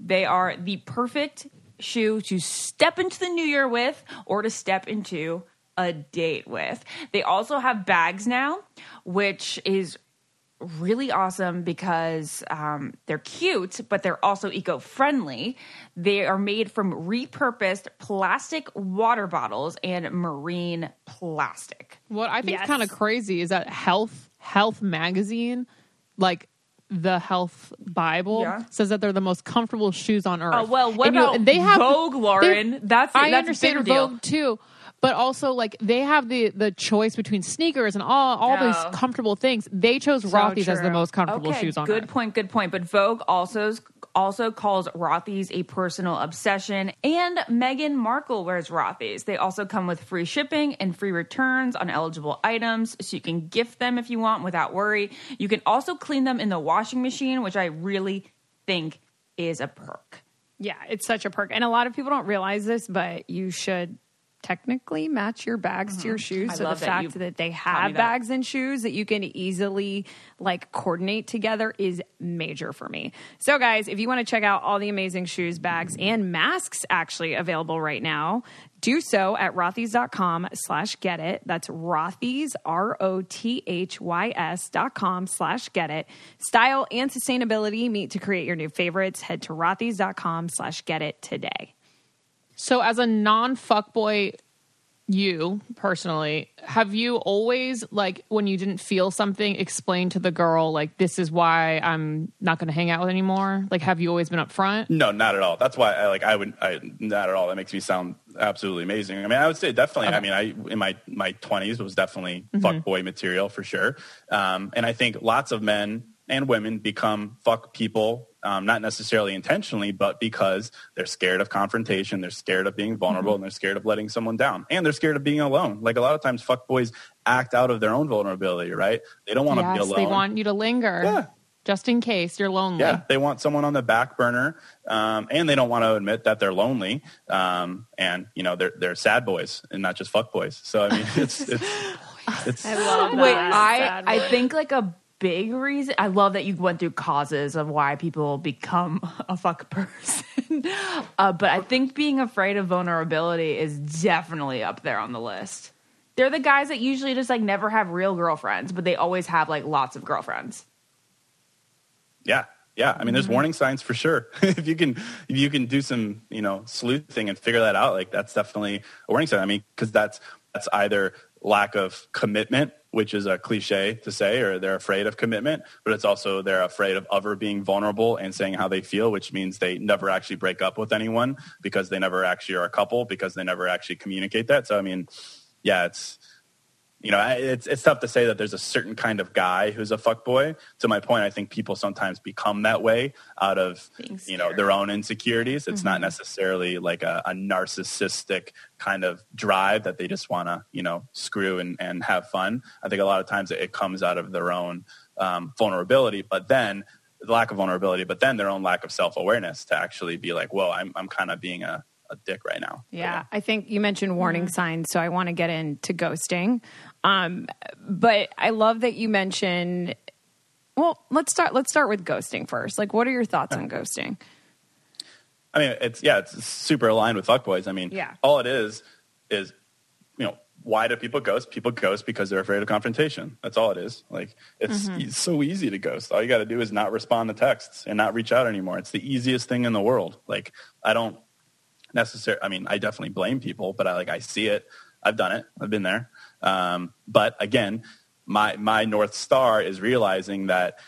D: They are the perfect shoe to step into the new year with or to step into a date with. They also have bags now, which is really awesome because um, they're cute, but they're also eco friendly. They are made from repurposed plastic water bottles and marine plastic.
C: What I think
A: Yes.
C: is kind of crazy is that Health Health magazine, like the Health Bible,
D: Yeah.
C: says that they're the most comfortable shoes on oh, earth.
D: Oh, well, what
C: And, you
D: about
C: they have
D: Vogue, Lauren?
C: they-
D: That's-
C: I
D: that's
C: understand
D: bigger deal.
C: Vogue too. But also, like they have the the choice between sneakers and all all
D: No.
C: these comfortable things. They chose Rothy's as the most comfortable
D: okay,
C: shoes on
D: good
C: earth.
D: point, good point. But Vogue also also calls Rothy's a personal obsession, and Meghan Markle wears Rothy's. They also come with free shipping and free returns on eligible items, so you can gift them if you want without worry. You can also clean them in the washing machine, which I really think is a perk.
A: Yeah, it's such a perk. And a lot of people don't realize this, but you should technically match your bags to your mm-hmm. shoes.
D: I
A: so the
D: love that
A: fact that, they have
D: that.
A: bags and shoes that you can easily like coordinate together is major for me. So guys, if you want to check out all the amazing shoes, bags, and masks actually available right now, do so at rothys.com slash get it. That's rothys, R O T H Y S dot com slash get it. Style and sustainability meet to create your new favorites. Head to rothys.com slash get it today.
C: So, as a non fuckboy, you personally, have you always, like, when you didn't feel something, explained to the girl, like, this is why I'm not going to hang out with anymore? Like, have you always been upfront?
B: No, not at all. That's why I like I would I not at all. That makes me sound absolutely amazing. I mean, I would say definitely. I mean, I in my my twenties was definitely fuck boy material for sure. Um, and I think lots of men and women become fuck people, um, not necessarily intentionally, but because they're scared of confrontation, they're scared of being vulnerable, and they're scared of letting someone down, and they're scared of being alone. Like a lot of times, fuck boys act out of their own vulnerability, right? They don't want to be
C: Yes,
B: alone.
C: they want you to linger.
B: Yeah.
C: Just in case you're lonely.
B: Yeah, they want someone on the back burner, um, and they don't want to admit that they're lonely. Um, and you know, they're they're sad boys and not just fuck boys. So I mean, it's it's it's
A: I love
D: Wait, I I think like a big reason. I love that you went through causes of why people become a fuck person. uh, but I think being afraid of vulnerability is definitely up there on the list. They're the guys that usually just like never have real girlfriends, but they always have like lots of girlfriends.
B: yeah. Yeah, I mean, there's
C: Mm-hmm.
B: warning signs for sure. if you can, if you can do some, you know, sleuthing and figure that out, like that's definitely a warning sign. I mean, because that's that's either lack of commitment, which is a cliche to say, or they're afraid of commitment, but it's also they're afraid of ever being vulnerable and saying how they feel, which means they never actually break up with anyone because they never actually are a couple because they never actually communicate that. So I mean, yeah, it's you know, it's it's tough to say that there's a certain kind of guy who's a fuckboy. To my point, I think people sometimes become that way out of you know their own insecurities. It's not necessarily like a, a narcissistic kind of drive that they just want to you know screw and, and have fun. I think a lot of times it, it comes out of their own um, vulnerability, but then the lack of vulnerability, but then their own lack of self awareness to actually be like, whoa, I'm I'm kind of being a, a dick right now.
A: Yeah, I think you mentioned warning signs, so I want to get into ghosting. Um, but I love that you mentioned. Well, let's start. Let's start with ghosting first. Like, what are your thoughts on ghosting?
B: I mean, it's yeah, it's super aligned with fuckboys. I mean,
A: Yeah.
B: all it is is, you know, why do people ghost? People ghost because they're afraid of confrontation. That's all it is. Like, it's, it's so easy to ghost. All you got to do is not respond to texts and not reach out anymore. It's the easiest thing in the world. Like, I don't necessarily. I mean, I definitely blame people, but I like I see it. I've done it. I've been there. Um, but again, my my north star is realizing that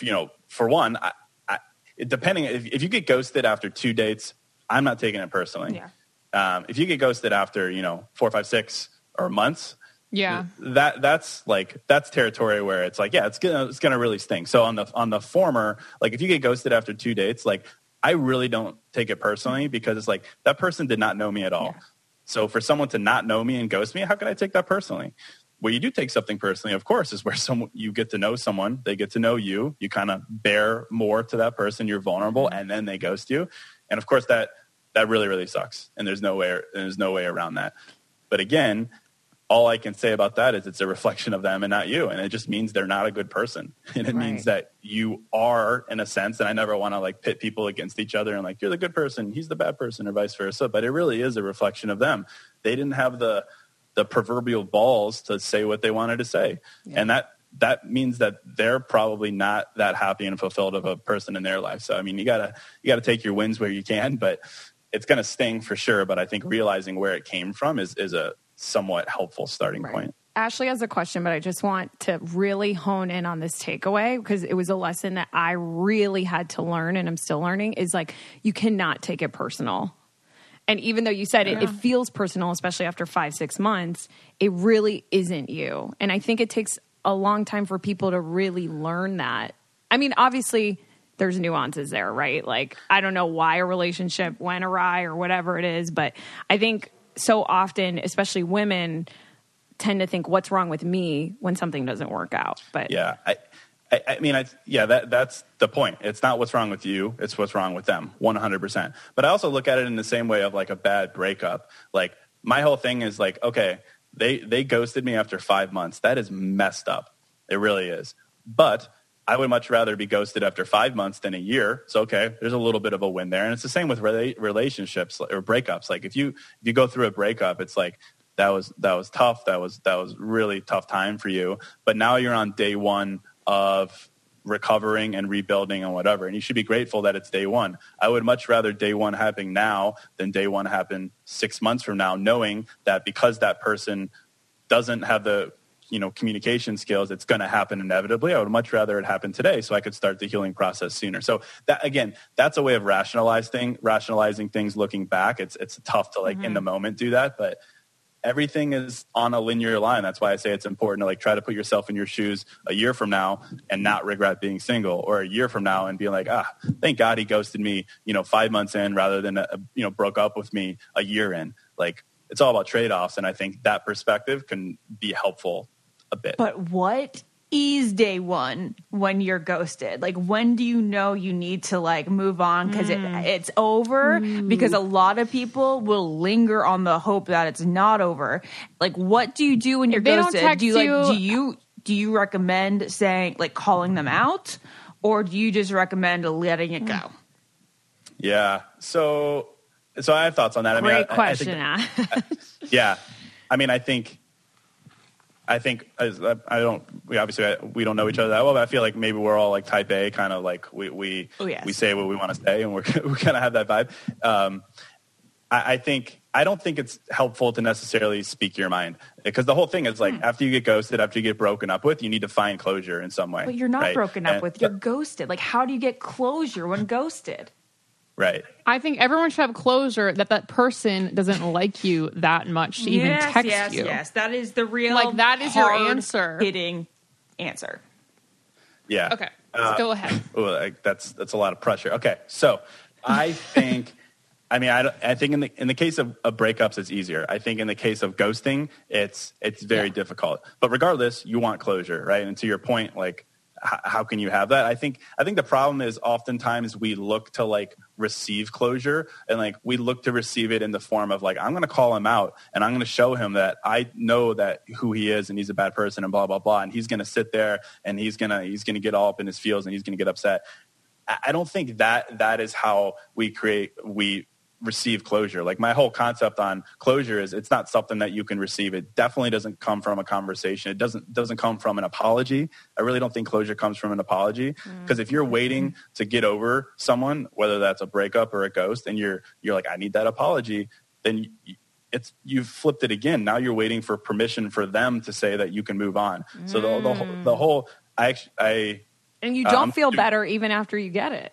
B: you know, for one, I, I, depending if, if you get ghosted after two dates, I'm not taking it personally.
D: Yeah.
B: Um, if you get ghosted after you know four, five, six, or months,
C: Yeah.
B: that that's like that's territory where it's like yeah, it's gonna it's gonna really sting. So on the on the former, like if you get ghosted after two dates, like I really don't take it personally because it's like that person did not know me at all. So for someone to not know me and ghost me, how could I take that personally? Where you do take something personally, of course, is where some you get to know someone, they get to know you, you kind of bear more to that person, you're vulnerable, mm-hmm. and then they ghost you. And of course that that really, really sucks. And there's no way there's no way around that. But again, all I can say about that is it's a reflection of them and not you. And it just means they're not a good person. And it means that you are, in a sense, and I never want to like pit people against each other and like, you're the good person, he's the bad person, or vice versa. But it really is a reflection of them. They didn't have the the proverbial balls to say what they wanted to say. And that that means that they're probably not that happy and fulfilled of a person in their life. So I mean you gotta you gotta take your wins where you can, but it's gonna sting for sure. But I think realizing where it came from is is a somewhat helpful starting point.
A: Ashley has a question, but I just want to really hone in on this takeaway because it was a lesson that I really had to learn and I'm still learning is like you cannot take it personal. And even though you said it, it feels personal, especially after five, six months, it really isn't you. And I think it takes a long time for people to really learn that. I mean, obviously, there's nuances there, right? Like, I don't know why a relationship went awry or whatever it is, but I think so often, especially women, tend to think, what's wrong with me when something doesn't work out? But
B: Yeah, I I, I mean, I, yeah, that, that's the point. It's not what's wrong with you. It's what's wrong with them, 100%. But I also look at it in the same way of like a bad breakup. Like my whole thing is like, okay, they, they ghosted me after five months. That is messed up. It really is. But I would much rather be ghosted after five months than a year. So okay, there's a little bit of a win there, and it's the same with rela- relationships or breakups. Like if you if you go through a breakup, it's like that was that was tough. That was that was really tough time for you. But now you're on day one of recovering and rebuilding and whatever. And you should be grateful that it's day one. I would much rather day one happen now than day one happen six months from now, knowing that because that person doesn't have the you know communication skills it's going to happen inevitably. I would much rather it happen today so i could start the healing process sooner. So that again that's a way of rationalizing rationalizing things looking back. It's it's tough to like mm-hmm. in the moment do that but everything is on a linear line. That's why i say it's important to like try to put yourself in your shoes a year from now and not regret being single or a year from now and be like ah thank god he ghosted me you know five months in rather than a, uh, you know broke up with me a year in. Like it's all about trade-offs and i think that perspective can be helpful a bit.
D: But what is day one when you're ghosted? Like, when do you know you need to like move on because mm. it, it's over? Mm. Because a lot of people will linger on the hope that it's not over. Like, what do you do when you're ghosted? Do you like? Do you do you recommend saying like calling them out, or do you just recommend letting it go?
B: Yeah. So, so I have thoughts on that.
A: Great
B: I mean, I,
A: question.
B: I think, yeah. I mean, I think I think as, I don't. We obviously we don't know each other that well, but I feel like maybe we're all like Type A, kind of like we we
D: oh, yes.
B: we say what we want to say, and we're we kind of have that vibe. Um, I, I, think I don't think it's helpful to necessarily speak your mind because the whole thing is like hmm. after you get ghosted, after you get broken up with, you need to find closure in some way.
D: But you're not
B: right?
D: broken up and, with. You're ghosted. Like how do you get closure when ghosted?
B: Right.
C: I think everyone should have closure that that person doesn't like you that much to even
D: yes,
C: text
D: yes,
C: you.
D: Yes, that is the real
C: like that is your answer.
D: Hitting answer.
B: Yeah.
C: Okay. Uh, go ahead.
B: Oh, like, that's that's a lot of pressure. Okay, so I think. I mean, I, I think in the in the case of, of, breakups, it's easier. I think in the case of ghosting, it's it's very yeah. difficult. But regardless, you want closure, right? And to your point, like how can you have that? I think I think the problem is oftentimes we look to like receive closure and like we look to receive it in the form of like I'm going to call him out and I'm going to show him that I know that who he is and he's a bad person and blah blah blah and he's going to sit there and he's going to he's going to get all up in his feels and he's going to get upset. I don't think that that is how we create we receive closure. Like my whole concept on closure is it's not something that you can receive. It definitely doesn't come from a conversation. It doesn't doesn't come from an apology. I really don't think closure comes from an apology because mm. if you're waiting to get over someone, whether that's a breakup or a ghost, and you're you're like I need that apology, then it's you've flipped it again. Now you're waiting for permission for them to say that you can move on. Mm. So the, the the whole I I
A: and you don't um, feel better even after you get it.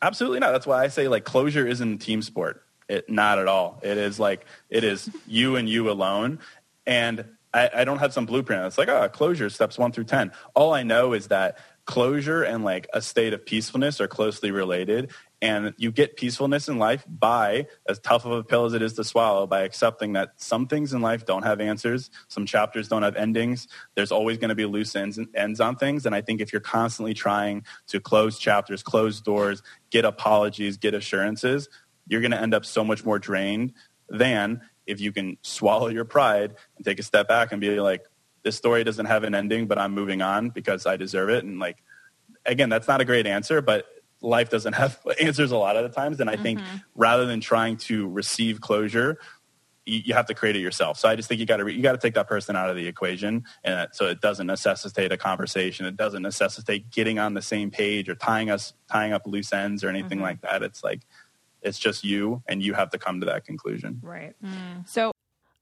B: Absolutely not. That's why I say like closure isn't a team sport. It not at all. It is like it is you and you alone. And I, I don't have some blueprint. It's like, oh, closure steps one through ten. All I know is that closure and like a state of peacefulness are closely related and you get peacefulness in life by, as tough of a pill as it is to swallow, by accepting that some things in life don't have answers, some chapters don't have endings. There's always going to be loose ends, ends on things. And I think if you're constantly trying to close chapters, close doors, get apologies, get assurances, you're going to end up so much more drained than if you can swallow your pride and take a step back and be like, this story doesn't have an ending, but I'm moving on because I deserve it. And like, again, that's not a great answer, but life doesn't have answers a lot of the times. And I mm-hmm. think rather than trying to receive closure, you, you have to create it yourself. So I just think you got to you got to take that person out of the equation, and so it doesn't necessitate a conversation. It doesn't necessitate getting on the same page or tying us tying up loose ends or anything mm-hmm. like that. It's like it's just you, and you have to come to that conclusion.
A: Right. Mm. So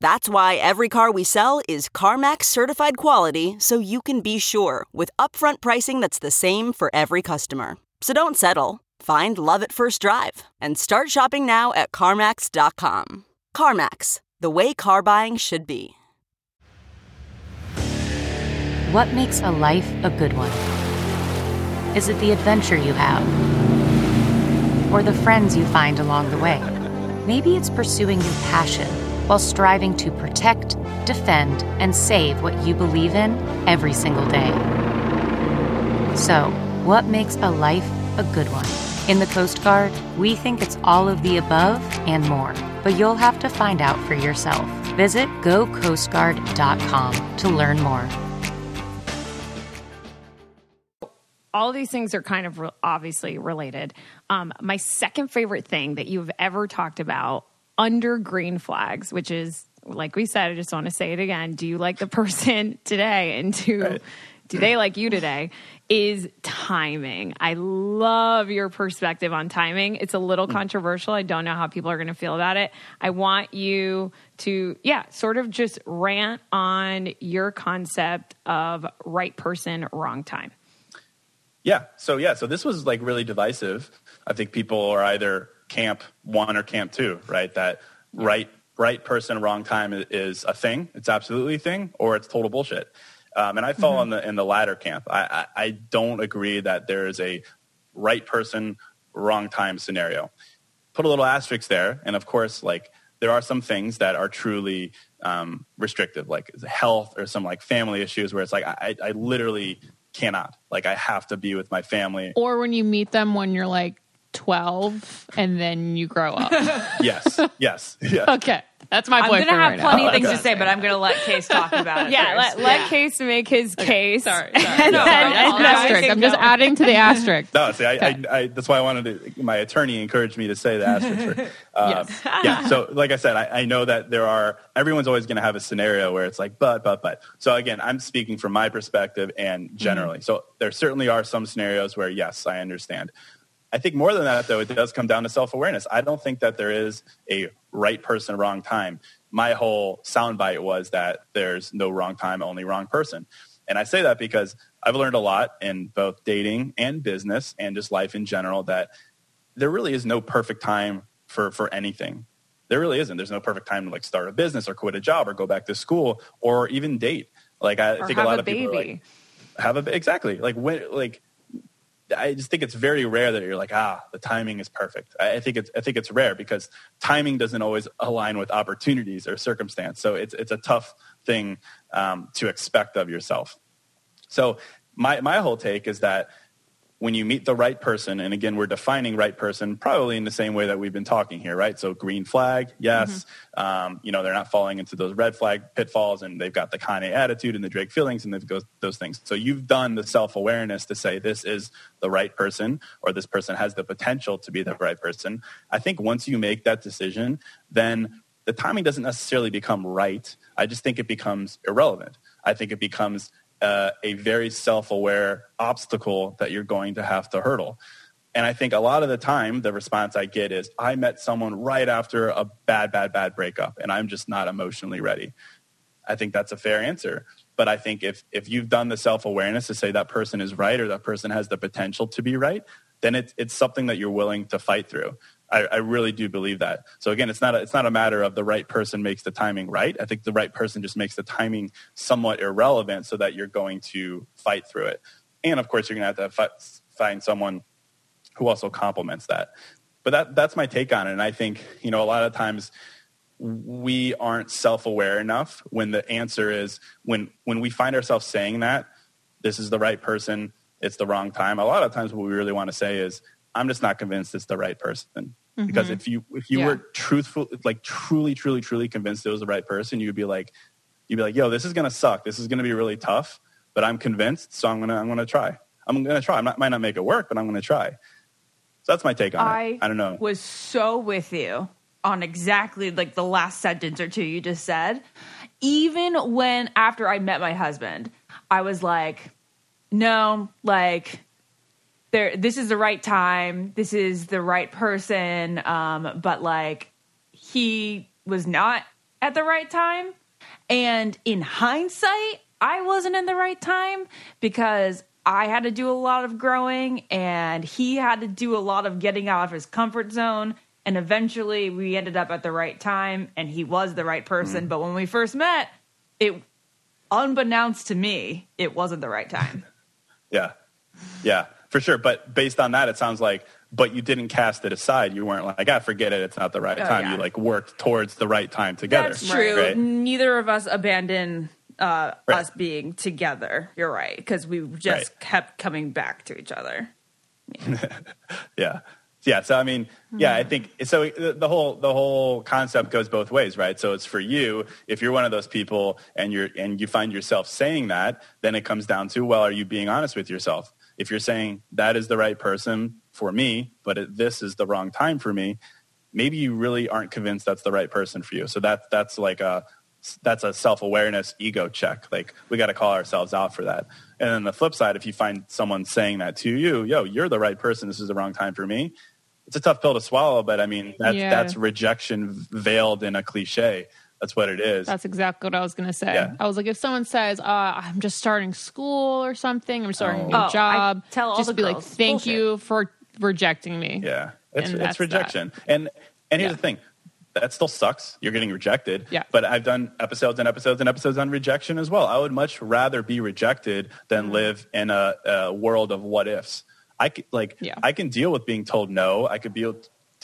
E: That's why every car we sell is CarMax certified quality so you can be sure with upfront pricing that's the same for every customer. So don't settle. Find love at first drive and start shopping now at CarMax.com. CarMax, the way car buying should be.
F: What makes a life a good one? Is it the adventure you have? Or the friends you find along the way? Maybe it's pursuing your passion while striving to protect, defend, and save what you believe in every single day. So, what makes a life a good one? In the Coast Guard, we think it's all of the above and more, but you'll have to find out for yourself. Visit gocoastguard.com to learn more.
A: all these things are kind of re- obviously related. Um, my second favorite thing that you've ever talked about under green flags, which is like we said, I just want to say it again. Do you like the person today? And do right. do they like you today? Is timing. I love your perspective on timing. It's a little mm. controversial. I don't know how people are going to feel about it. I want you to, yeah, sort of just rant on your concept of right person, wrong time.
B: Yeah. So yeah. So this was like really divisive. I think people are either camp one or camp two, right? That right right person, wrong time is a thing. It's absolutely a thing, or it's total bullshit. Um, and I fall mm-hmm. in the in the latter camp. I, I, I don't agree that there is a right person, wrong time scenario. Put a little asterisk there, and of course, like there are some things that are truly um, restrictive, like health or some like family issues, where it's like I, I literally cannot. Like I have to be with my family.
C: Or when you meet them when you're like 12 and then you grow up.
B: yes. Yes. Yes.
C: Okay. That's my
D: I'm
C: boyfriend.
D: I'm gonna have
C: right
D: plenty
C: now.
D: of things okay. to say, but I'm gonna let Case talk about it.
A: Yeah,
D: first.
A: let, let yeah. Case make his okay. case.
C: Sorry, sorry. no, asterisk. I'm just adding to the asterisk.
B: No, see, I, okay. I, I, that's why I wanted to. My attorney encouraged me to say the asterisk. Um, yes. yeah. So, like I said, I, I know that there are. Everyone's always going to have a scenario where it's like, but, but, but. So again, I'm speaking from my perspective and generally. Mm-hmm. So there certainly are some scenarios where yes, I understand. I think more than that, though, it does come down to self awareness. I don't think that there is a right person, wrong time. My whole soundbite was that there's no wrong time, only wrong person. And I say that because I've learned a lot in both dating and business and just life in general that there really is no perfect time for, for anything. There really isn't. There's no perfect time to like start a business or quit a job or go back to school or even date. Like I
A: or
B: think a lot
A: a
B: of people like, have a exactly like when like I just think it's very rare that you're like, ah, the timing is perfect. I think it's I think it's rare because timing doesn't always align with opportunities or circumstance. So it's it's a tough thing um, to expect of yourself. So my my whole take is that when you meet the right person, and again, we're defining right person probably in the same way that we've been talking here, right? So green flag, yes. Mm-hmm. Um, you know, they're not falling into those red flag pitfalls and they've got the Kanye attitude and the Drake feelings and they've got those things. So you've done the self-awareness to say this is the right person or this person has the potential to be the right person. I think once you make that decision, then the timing doesn't necessarily become right. I just think it becomes irrelevant. I think it becomes uh, a very self-aware obstacle that you're going to have to hurdle. And I think a lot of the time, the response I get is, I met someone right after a bad, bad, bad breakup, and I'm just not emotionally ready. I think that's a fair answer. But I think if, if you've done the self awareness to say that person is right or that person has the potential to be right, then it's, it's something that you're willing to fight through. I, I, really do believe that. So again, it's not a, it's not a matter of the right person makes the timing right. I think the right person just makes the timing somewhat irrelevant, so that you're going to fight through it. And of course, you're going to have to fi- find someone who also complements that. But that that's my take on it. And I think you know a lot of times we aren't self-aware enough when the answer is when when we find ourselves saying that this is the right person it's the wrong time a lot of times what we really want to say is I'm just not convinced it's the right person. mm-hmm. because if you if you yeah. were truthful like truly truly truly convinced it was the right person you'd be like you'd be like yo this is gonna suck. This is gonna be really tough but i'm convinced so i'm gonna i'm gonna try. I'm gonna try. I might not make it work but i'm gonna try. So that's my take on
D: I
B: it i don't know.
D: was so with you on exactly like the last sentence or two you just said. Even when after i met my husband i was like no like there this is the right time. This is the right person. Um but like he was not at the right time. And in hindsight i wasn't in the right time because i had to do a lot of growing and he had to do a lot of getting out of his comfort zone. And eventually we ended up at the right time and he was the right person. Mm. but when we first met it unbeknownst to me it wasn't the right time.
B: Yeah. Yeah for sure. But based on that, it sounds like, but you didn't cast it aside. You weren't like, ah, forget it. It's not the right oh, time. Yeah. You like worked towards the right time together.
D: That's true. Right? Neither of us abandoned uh, right. us being together. You're right. Because we just right. kept coming back to each other.
B: Yeah. yeah. Yeah, so I mean, yeah, I think so. The whole the whole concept goes both ways, right? So it's for you if you're one of those people and you're and you find yourself saying that, then it comes down to well, are you being honest with yourself? If you're saying that is the right person for me, but it, this is the wrong time for me, maybe you really aren't convinced that's the right person for you. So that that's like a that's a self-awareness ego check. Like we got to call ourselves out for that. And then the flip side, if you find someone saying that to you, yo, you're the right person. This is the wrong time for me. It's a tough pill to swallow, but I mean, that's, yeah. that's rejection veiled in a cliche. That's what it is.
C: That's exactly what I was going to say. Yeah. I was like, if someone says, uh, "I'm just starting school or something, I'm starting oh. a new oh, job," I tell all just be girls. like, "Thank Bullshit. you for rejecting me."
B: Yeah, it's, it's rejection. That. And and here's yeah. the thing, that still sucks. You're getting rejected.
C: Yeah.
B: But I've done episodes and episodes and episodes on rejection as well. I would much rather be rejected than mm-hmm. live in a, a, world of what ifs. I could like yeah. I can deal with being told no. I could be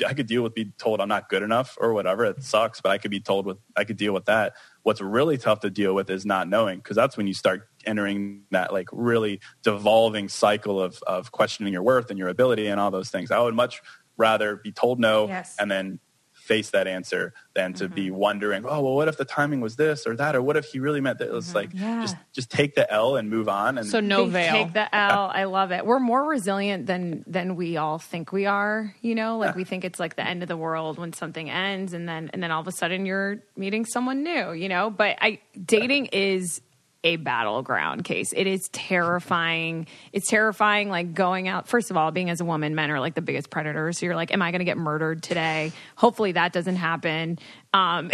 B: I could deal with being told I'm not good enough or whatever. It sucks, but I could be told with I could deal with that. What's really tough to deal with is not knowing because that's when you start entering that like really devolving cycle of of questioning your worth and your ability and all those things. I would much rather be told no yes. and then face that answer than to mm-hmm. be wondering, oh well, what if the timing was this or that, or what if he really meant that? It's mm-hmm. like yeah. just just take the L and move on. And
C: so no veil.
A: Take the L. I love it. We're more resilient than than we all think we are. You know, like yeah. we think it's like the end of the world when something ends, and then and then all of a sudden you're meeting someone new. You know, but I dating is a battleground case. It is terrifying. It's terrifying, like going out. First of all, being as a woman, men are like the biggest predators. So you're like, am I going to get murdered today? Hopefully that doesn't happen. Um,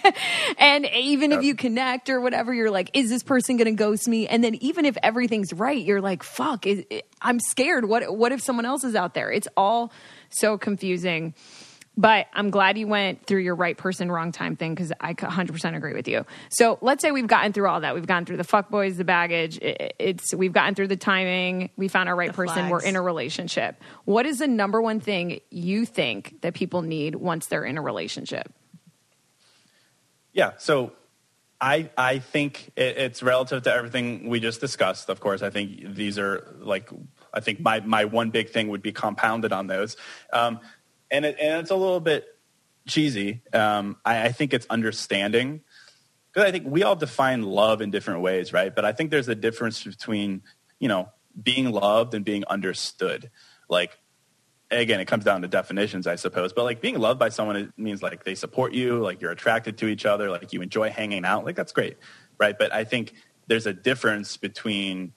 A: and even if you connect or whatever, you're like, is this person going to ghost me? And then even if everything's right, you're like, fuck, is, I'm scared. What, what if someone else is out there? It's all so confusing. But I'm glad you went through your right person, wrong time thing because I 100% agree with you. So let's say we've gotten through all that. We've gone through the fuck boys, the baggage. It's we've gotten through the timing. We found our right the person. Flags. We're in a relationship. What is the number one thing you think that people need once they're in a relationship?
B: Yeah. So I I think it's relative to everything we just discussed. Of course, I think these are like I think my my one big thing would be compounded on those. Um, and it, and it's a little bit cheesy. Um, I, I think it's understanding because I think we all define love in different ways, right? But I think there's a difference between you know being loved and being understood. Like again, it comes down to definitions, I suppose. But like being loved by someone it means like they support you, like you're attracted to each other, like you enjoy hanging out. Like that's great, right? But I think there's a difference between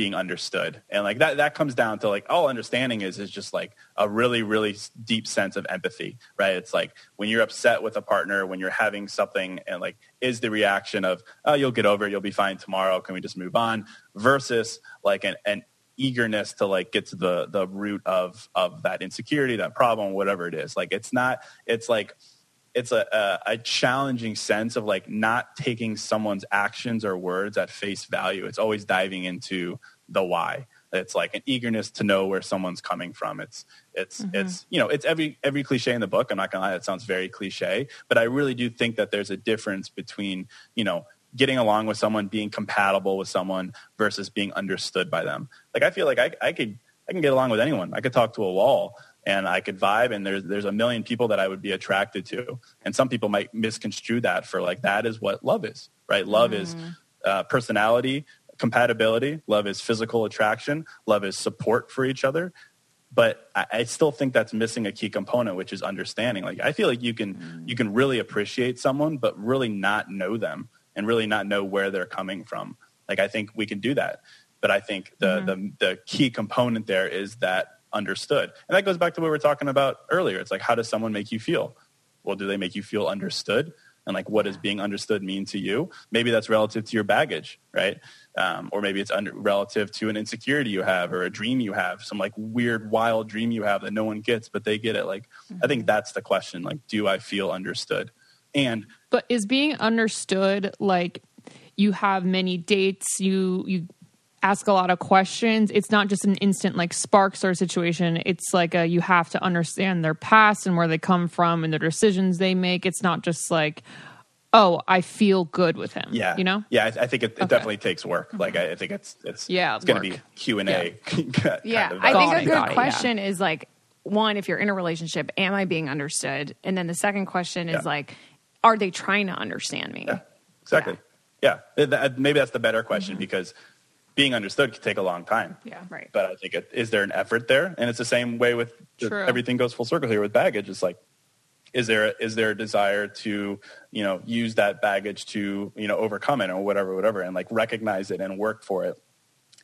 B: being understood. And like that that comes down to like all understanding is is just like a really really deep sense of empathy right? It's like when you're upset with a partner when you're having something and like is the reaction of oh you'll get over it. You'll be fine tomorrow. Can we just move on? versus like an, an eagerness to like get to the the root of of that insecurity that problem whatever it is. Like it's not it's like it's a, a, a, challenging sense of like not taking someone's actions or words at face value. It's always diving into the why. It's like an eagerness to know where someone's coming from. It's it's mm-hmm. it's you know it's every every cliche in the book. I'm not gonna lie, that sounds very cliche, but I really do think that there's a difference between you know getting along with someone, being compatible with someone versus being understood by them. Like I feel like I, I could I can get along with anyone. I could talk to a wall, and I could vibe and there's there's a million people that I would be attracted to. And some people might misconstrue that for like that is what love is, right? Love mm. is uh, personality, compatibility, love is physical attraction, love is support for each other. But I, I still think that's missing a key component, which is understanding. Like I feel like you can mm. you can really appreciate someone, but really not know them and really not know where they're coming from. Like I think we can do that. But I think the, mm-hmm. the, the key component there is that understood. And that goes back to what we were talking about earlier. It's like, how does someone make you feel? Well, do they make you feel understood? And like, what does being understood mean to you? Maybe that's relative to your baggage, right? Um, or maybe it's under, relative to an insecurity you have or a dream you have, some like weird, wild dream you have that no one gets, but they get it. Like, mm-hmm. I think mm-hmm. that's the question. Like, do I feel understood? And
C: but is being understood like you have many dates, you you ask a lot of questions. It's not just an instant like spark sort of situation. It's like a, you have to understand their past and where they come from and the decisions they make. It's not just like, oh, I feel good with him.
B: Yeah,
C: you know.
B: Yeah, I, I think it, it okay. definitely takes work. Like I, I, think it's it's
C: yeah,
B: it's, going to be Q and A.
A: Yeah, I think a good question yeah. is like one, if you're in a relationship, am I being understood? And then the second question is yeah. like, are they trying to understand me?
B: Yeah, exactly. Yeah, maybe that's the better question mm-hmm. because being understood can take a long time.
C: Yeah, right.
B: But I think it, is there an effort there? And it's the same way with the, everything goes full circle here with baggage. It's like, is there a, is there a desire to you know use that baggage to you know overcome it or whatever whatever and like recognize it and work for it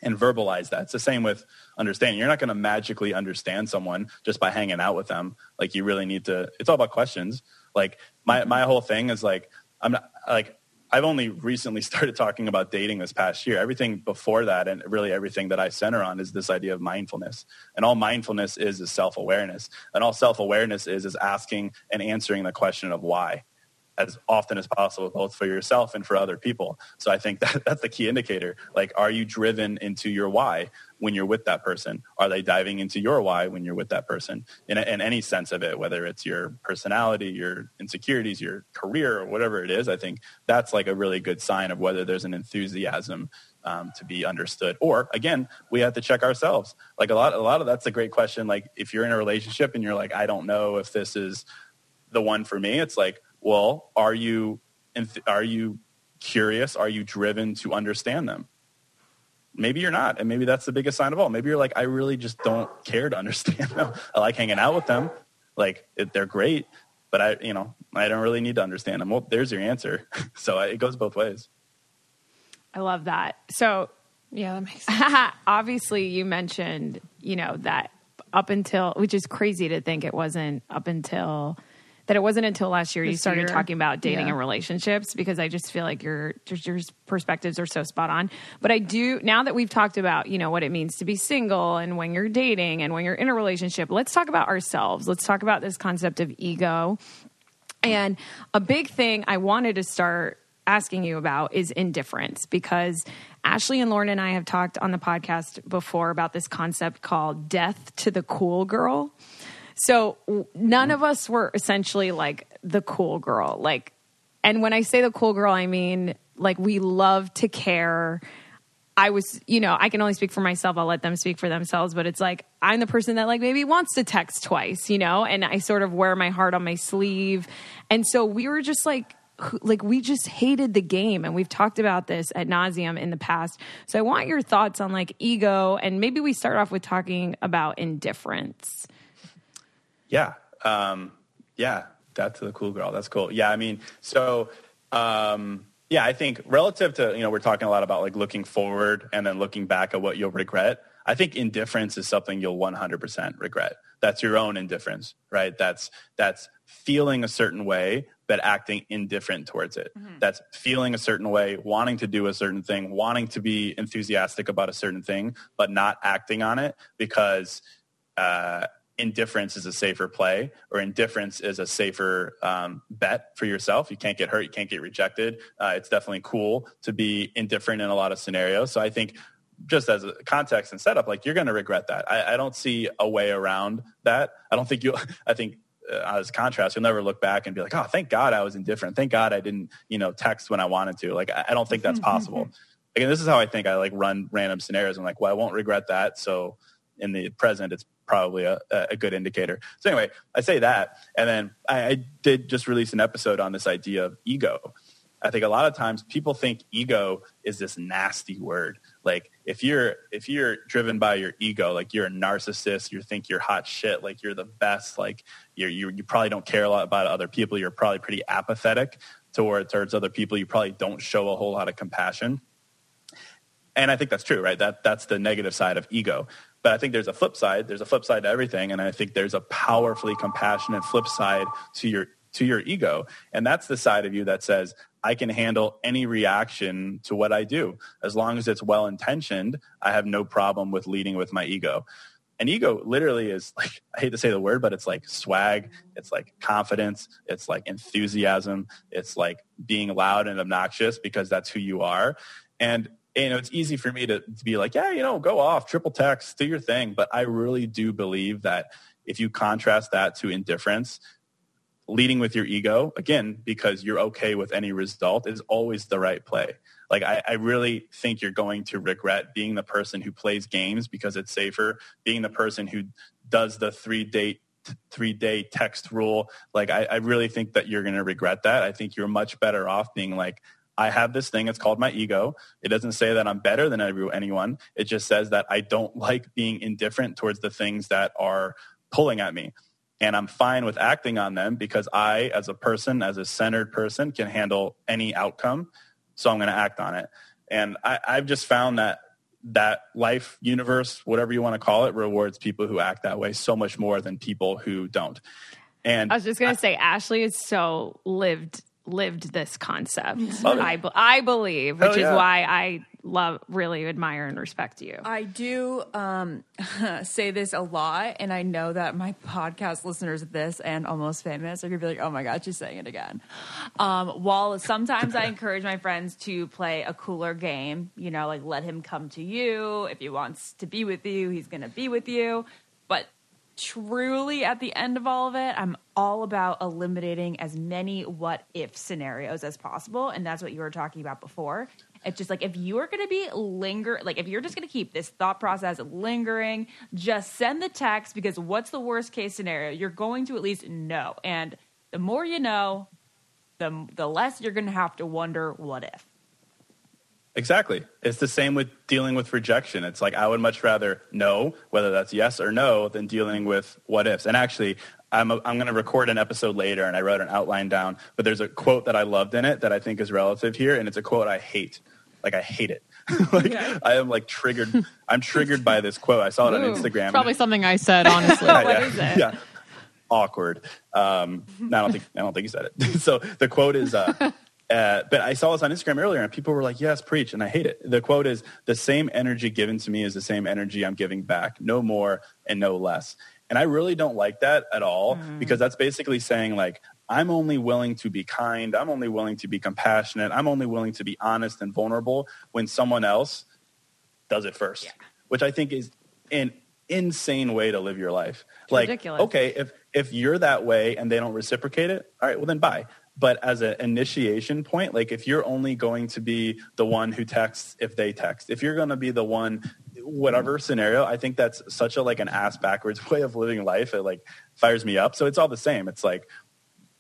B: and verbalize that. It's the same with understanding. You're not going to magically understand someone just by hanging out with them. Like you really need to. It's all about questions. Like my my whole thing is like I'm not like I've only recently started talking about dating this past year. Everything before that and really everything that I center on is this idea of mindfulness. And all mindfulness is is self-awareness. And all self-awareness is is asking and answering the question of why as often as possible, both for yourself and for other people. So I think that that's the key indicator. Like, are you driven into your why when you're with that person? Are they diving into your why when you're with that person in, in any sense of it, whether it's your personality, your insecurities, your career, or whatever it is? I think that's like a really good sign of whether there's an enthusiasm um, to be understood. Or again, we have to check ourselves. Like a lot, a lot of that's a great question. Like if you're in a relationship and you're like, I don't know if this is the one for me. It's like, well, are you are you curious? Are you driven to understand them? Maybe you're not, and maybe that's the biggest sign of all. Maybe you're like, I really just don't care to understand them. I like hanging out with them, like it, they're great, but I, you know, I don't really need to understand them. Well, there's your answer. so it goes both ways.
A: I love that. So
C: yeah, that makes sense.
A: obviously you mentioned, you know, that up until which is crazy to think it wasn't up until that it wasn't until last year this you started year. talking about dating yeah. and relationships because I just feel like your your perspectives are so spot on. But I do now that we've talked about you know what it means to be single and when you're dating and when you're in a relationship. Let's talk about ourselves. Let's talk about this concept of ego. And a big thing I wanted to start asking you about is indifference because Ashley and Lauren and I have talked on the podcast before about this concept called death to the cool girl. So none of us were essentially like the cool girl. Like, and when I say the cool girl, I mean like we love to care. I was, you know, I can only speak for myself. I'll let them speak for themselves, but it's like I'm the person that like maybe wants to text twice, you know, and I sort of wear my heart on my sleeve. And so we were just like like we just hated the game and we've talked about this at nauseum in the past so i want your thoughts on like ego and maybe we start off with talking about indifference
B: yeah. Um, yeah. That's the cool girl. That's cool. Yeah. I mean, so, um, yeah, I think relative to, you know, we're talking a lot about like looking forward and then looking back at what you'll regret. I think indifference is something you'll 100% regret. That's your own indifference, right? That's, that's feeling a certain way, but acting indifferent towards it. Mm-hmm. That's feeling a certain way, wanting to do a certain thing, wanting to be enthusiastic about a certain thing, but not acting on it because, uh, indifference is a safer play or indifference is a safer um, bet for yourself. You can't get hurt. You can't get rejected. Uh, it's definitely cool to be indifferent in a lot of scenarios. So I think just as a context and setup, like you're going to regret that. I, I, don't see a way around that. I don't think you, I think uh, as contrast, you'll never look back and be like, oh, thank God I was indifferent. Thank God I didn't, you know, text when I wanted to. Like, I, I don't think that's possible. Again, this is how I think I like run random scenarios. I'm like, well, I won't regret that. So in the present, it's probably a, a good indicator. So anyway, I say that, and then I, I did just release an episode on this idea of ego. I think a lot of times people think ego is this nasty word. Like if you're if you're driven by your ego, like you're a narcissist, you think you're hot shit, like you're the best, like you you you probably don't care a lot about other people. You're probably pretty apathetic toward, towards other people. You probably don't show a whole lot of compassion. And I think that's true, right? That that's the negative side of ego. But I think there's a flip side. There's a flip side to everything, and I think there's a powerfully compassionate flip side to your to your ego. And that's the side of you that says, I can handle any reaction to what I do. As long as it's well intentioned, I have no problem with leading with my ego. And ego literally is like, I hate to say the word, but it's like swag. It's like confidence. It's like enthusiasm. It's like being loud and obnoxious because that's who you are. And you know, it's easy for me to, to be like, yeah, you know, go off, triple text, do your thing. But I really do believe that if you contrast that to indifference, leading with your ego, again, because you're okay with any result, is always the right play. Like, I, I, really think you're going to regret being the person who plays games because it's safer, being the person who does the three date three day text rule. Like, I, I really think that you're going to regret that. I think you're much better off being like, I have this thing. It's called my ego. It doesn't say that I'm better than anyone. It just says that I don't like being indifferent towards the things that are pulling at me and I'm fine with acting on them because I, as a person, as a centered person, can handle any outcome. So I'm going to act on it. And I, I've just found that that life universe, whatever you want to call it, rewards people who act that way so much more than people who don't. And
A: I was just going to say, Ashley is so lived lived this concept. Oh, I, I believe, which yeah. is why I love, really admire and respect you.
D: I do um, say this a lot, and I know that my podcast listeners of this and almost famous are gonna be like, "Oh my god, she's saying it again." Um, while sometimes I encourage my friends to play a cooler game, you know, like let him come to you if he wants to be with you, he's gonna be with you. But truly at the end of all of it, I'm all about eliminating as many what if scenarios as possible. And that's what you were talking about before. It's just like if you are going to be linger, like if you're just going to keep this thought process lingering, just send the text because what's the worst case scenario? You're going to at least know. And the more you know, the, the less you're going to have to wonder what if.
B: Exactly. It's the same with dealing with rejection. It's like I would much rather know whether that's yes or no than dealing with what ifs. And actually, I'm, a, I'm going to record an episode later and I wrote an outline down, but there's a quote that I loved in it that I think is relative here. And it's a quote I hate. Like I hate it. like yeah. I am like triggered. I'm triggered by this quote. I saw it Ooh, on Instagram.
C: Probably something I said, honestly. yeah,
A: what is it?
B: Yeah. Awkward. Um, I don't think, I don't think you said it. so the quote is, uh, uh, but I saw this on Instagram earlier, and people were like, "Yes, preach," and I hate it. The quote is, "The same energy given to me is the same energy I'm giving back, no more and no less." And I really don't like that at all mm-hmm. because that's basically saying like I'm only willing to be kind, I'm only willing to be compassionate, I'm only willing to be honest and vulnerable when someone else does it first, yeah. which I think is an insane way to live your life.
A: It's
B: like,
A: ridiculous.
B: okay, if if you're that way and they don't reciprocate it, all right, well then bye but as an initiation point like if you're only going to be the one who texts if they text if you're going to be the one whatever scenario i think that's such a like an ass backwards way of living life. It like fires me up. So it's all the same. It's like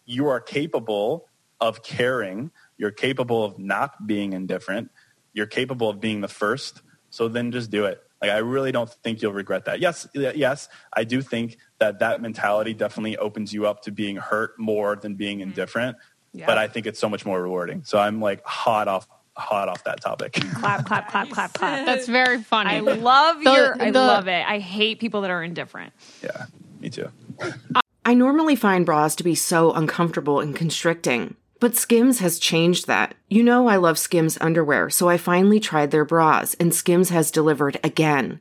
B: you are capable of caring. You're capable of not being indifferent. You're capable of being the first. So then just do it. Like I really don't think you'll regret that. Yes, yes, I do think that that mentality definitely opens you up to being hurt more than being mm-hmm. indifferent. Yeah. But I think it's so much more rewarding. So I'm like hot off hot off that topic.
A: clap, clap, clap, clap, clap.
C: That's very funny.
A: I love the, your. I love it. I hate people that are indifferent.
B: Yeah, me too.
G: I normally find bras to be so uncomfortable and constricting. But Skims has changed that. You know I love Skims underwear, so I finally tried their bras, and Skims has delivered again.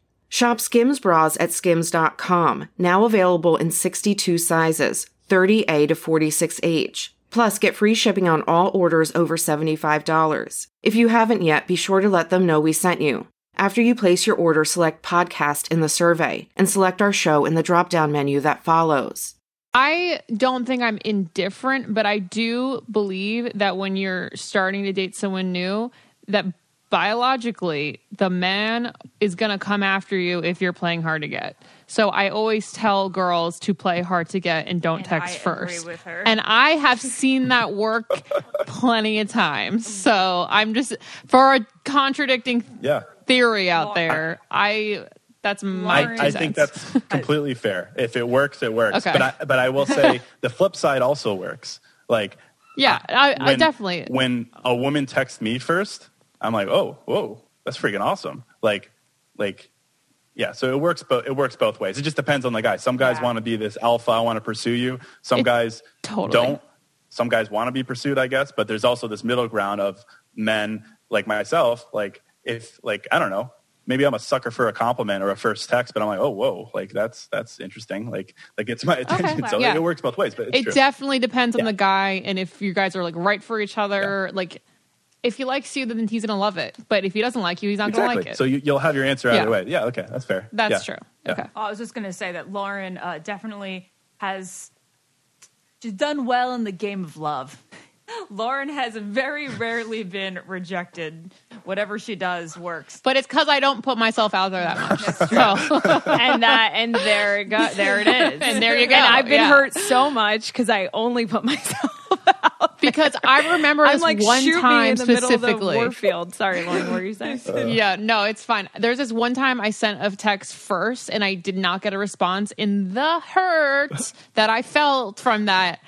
G: Shop Skims bras at skims.com, now available in 62 sizes, 30A to 46H. Plus, get free shipping on all orders over $75. If you haven't yet, be sure to let them know we sent you. After you place your order, select podcast in the survey and select our show in the drop down menu that follows.
C: I don't think I'm indifferent, but I do believe that when you're starting to date someone new, that biologically the man is going to come after you if you're playing hard to get. So I always tell girls to play hard to get and don't
D: And
C: text
D: I
C: first.
D: agree with her.
C: And I have seen that work plenty of times. So I'm just for a contradicting
B: Yeah.
C: theory out there. I that's my
B: I, I
C: two
B: think that's completely fair. If it works, it works.
C: Okay.
B: But I, but I will say the flip side also works. Like
C: yeah. I, I definitely
B: when a woman texts me first, I'm like, oh, whoa, that's freaking awesome. Like, like, yeah. So it works. Both it works both ways. It just depends on the guy. Some guys want to be this alpha. I want to pursue you. Some
C: It-
B: guys
C: totally.
B: don't. Some guys want to be pursued, I guess. But there's also this middle ground of men like myself. Like, if like I don't know. Maybe I'm a sucker for a compliment or a first text, but I'm like, oh, whoa, like that's that's interesting. Like that gets my attention. So
C: Yeah.
B: it works both ways. But it's
C: it
B: true.
C: definitely depends on
B: Yeah.
C: the guy and if you guys are like right for each other. Like if he likes you, then he's gonna love it. But if he doesn't like you, he's not
B: exactly.
C: gonna like it.
B: So you, you'll have your answer
C: Yeah.
B: either way. Yeah. Okay. That's fair.
C: That's
B: Yeah.
C: true.
B: Yeah.
C: Okay.
D: Oh, I was just going to say that Lauren uh, definitely has she's done well in the game of love. Lauren has very rarely been rejected. Whatever she does works.
C: But it's because I don't put myself out there that much. so
A: and that and there it go there it is
C: And there you go.
A: and i've been
C: Yeah.
A: hurt so much because i only put myself
C: because I remember
A: i'm
C: this
A: like
C: one
A: shoot me
C: time
A: in the middle of the
C: specifically.
A: warfield sorry lauren what were you saying uh.
C: yeah, no, it's fine. There's this one time I sent a text first and I did not get a response. In the hurt that I felt from that,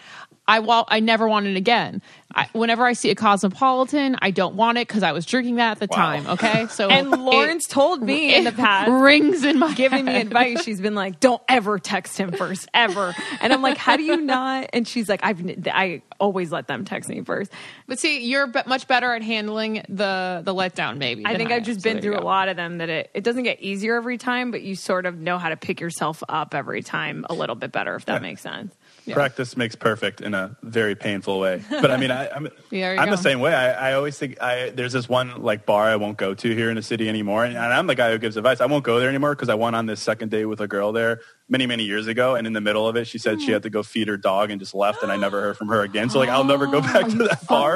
C: I wa- I never want it again. I, whenever I see a Cosmopolitan, I don't want it because I was drinking that at the time. Okay, so
A: and
C: it
A: told me in the past
C: rings in my
A: giving me advice she's been like don't ever text him first ever and i'm like how do you not and she's like i've i always let them text me first
C: But see, you're be- much better at handling the the letdown. Maybe
A: I think I've
C: am.
A: just
C: So
A: been
C: there
A: through a lot of them that it, it doesn't get easier every time, but you sort of know how to pick yourself up every time a little bit better, if that makes sense.
B: Practice makes perfect in a very painful way. But I mean, I, I'm,
C: There you
B: I'm the same way. I, I always think I, there's this one like bar I won't go to here in the city anymore. And, I'm the guy who gives advice. I won't go there anymore because I went on this second date with a girl there many, many years ago. And in the middle of it, she said she had to go feed her dog and just left. And I never heard from her again. So like, I'll never go back to that bar.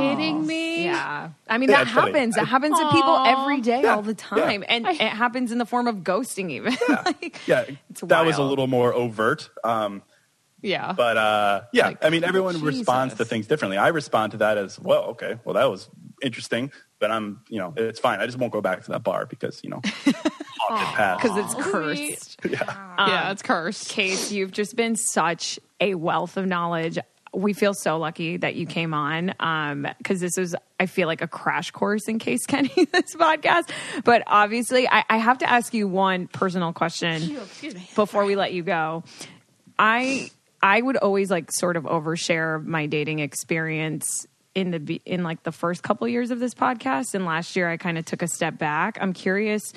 C: kidding me?
A: Yeah. I mean,
B: Yeah,
A: that
B: it's funny.
A: happens. That happens to people every day,
B: Yeah,
A: all the time. And it happens in the form of ghosting, even. like,
B: Yeah,
A: It's
B: that was a little more overt. Um,
C: Yeah.
B: But uh, yeah,
C: Like,
B: I mean, everyone responds to things differently. I respond to that as well. Okay, well, that was interesting, but I'm, you know, it's fine. I just won't go back to that bar because you know,
A: because it's cursed.
C: yeah, yeah, it's cursed.
A: Case, you've just been such a wealth of knowledge. We feel so lucky that you came on because this was, I feel like, a crash course in Case Kenny, this podcast. But obviously, I, I have to ask you one personal question before we let you go. I I would always like sort of overshare my dating experience in the in like the first couple years of this podcast, and last year I kind of took a step back. I'm curious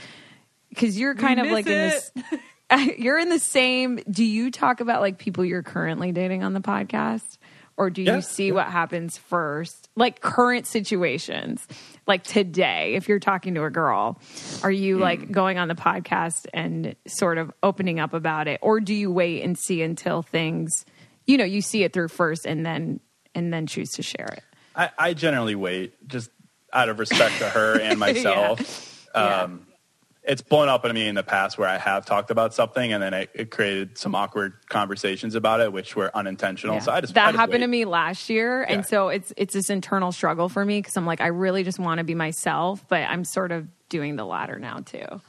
A: because you're kind of
D: miss
A: like in this. You're in the same. Do you talk about like people you're currently dating on the podcast, or do you
B: Yeah,
A: see what happens first, like current situations, like today? If you're talking to a girl, are you like going on the podcast and sort of opening up about it, or do you wait and see until things, you know, you see it through first and then and then choose to share it?
B: I, I generally wait just out of respect to her and myself.
A: Yeah.
B: Um, it's blown up in me in the past where I have talked about something and then it, it created some awkward conversations about it, which were unintentional.
A: Yeah.
B: So I just
A: that
B: I just
A: happened
B: wait.
A: to me last year,
B: Yeah.
A: and so it's it's this internal struggle for me because I'm like I really just want to be myself, but I'm sort of doing the latter now too.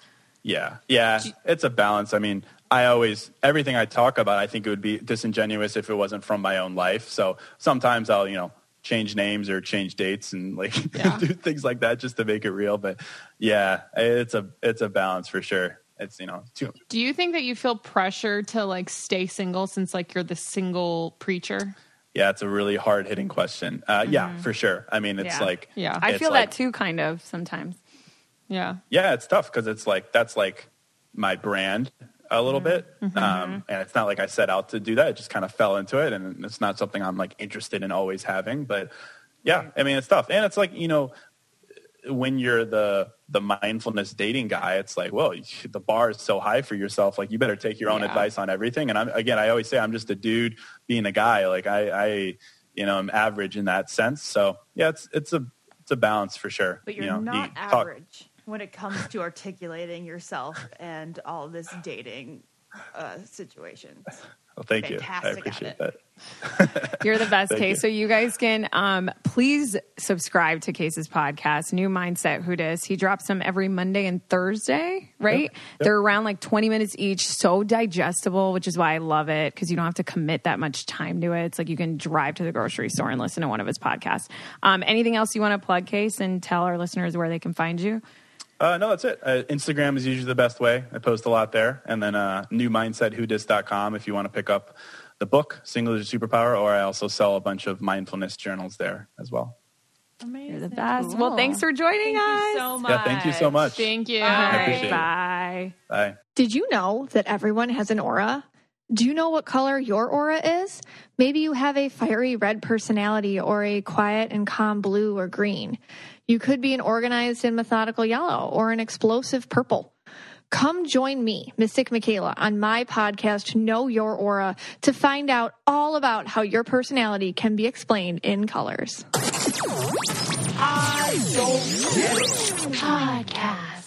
B: Yeah, yeah, it's a balance. I mean, I always everything I talk about, I think it would be disingenuous if it wasn't from my own life. So sometimes I'll, you know, change names or change dates and like do things like that just to make it real. But yeah, it's a it's a balance for sure. It's you know, too,
C: Do you think that you feel pressure to like stay single since like you're the single preacher?
B: yeah, it's a really hard hitting question. Uh, Yeah, for sure. I mean, it's
A: Mm-hmm. Yeah.
B: like
C: Yeah.
A: I feel
B: like-
A: that too, kind of sometimes.
C: Yeah.
B: Yeah, it's tough because it's like that's like my brand a little bit.
C: Mm-hmm.
B: Um, and it's not like I set out to do that. It just kind of fell into it. And it's not something I'm like interested in always having. But yeah, I mean, it's tough. And it's like, you know, when you're the the mindfulness dating guy, it's like, well, the bar is so high for yourself. Like, you better take your own
C: Yeah.
B: advice on everything. And I'm again, I always say I'm just a dude being a guy. Like, I, I you know, I'm average in that sense. So yeah, it's it's a it's a balance for sure.
H: But you're
B: you know,
H: not
B: you talk-
H: average when it comes to articulating yourself and all this dating uh, situations.
B: well, thank you. I appreciate that.
A: You're the best, Case.
B: you.
A: So you guys can um, please subscribe to Case's podcast, New Mindset Who Dis. He drops them every Monday and Thursday, right? They're around like 20 minutes each, so digestible, which is why I love it because you don't have to commit that much time to it. It's like you can drive to the grocery store and listen to one of his podcasts. Um, anything else you want to plug, Case, and tell our listeners where they can find you?
B: Uh, no, that's it. Uh, Instagram is usually the best way. I post a lot there. And then uh, newmindsetwhodis.com if you want to pick up the book, Single is Your Superpower, or I also sell a bunch of mindfulness journals there as well.
A: You're the best. Well, thanks for joining us.
H: so
B: Yeah, thank you so much.
C: Thank you.
A: All right,
B: appreciate it.
A: bye.
B: Bye.
I: Did you know that everyone has an aura? Do you know what color your aura is? Maybe you have a fiery red personality or a quiet and calm blue or green. You could be an organized and methodical yellow or an explosive purple. Come join me, Mystic Michaela, on my podcast, Know Your Aura, to find out all about how your personality can be explained in colors.
J: Podcast.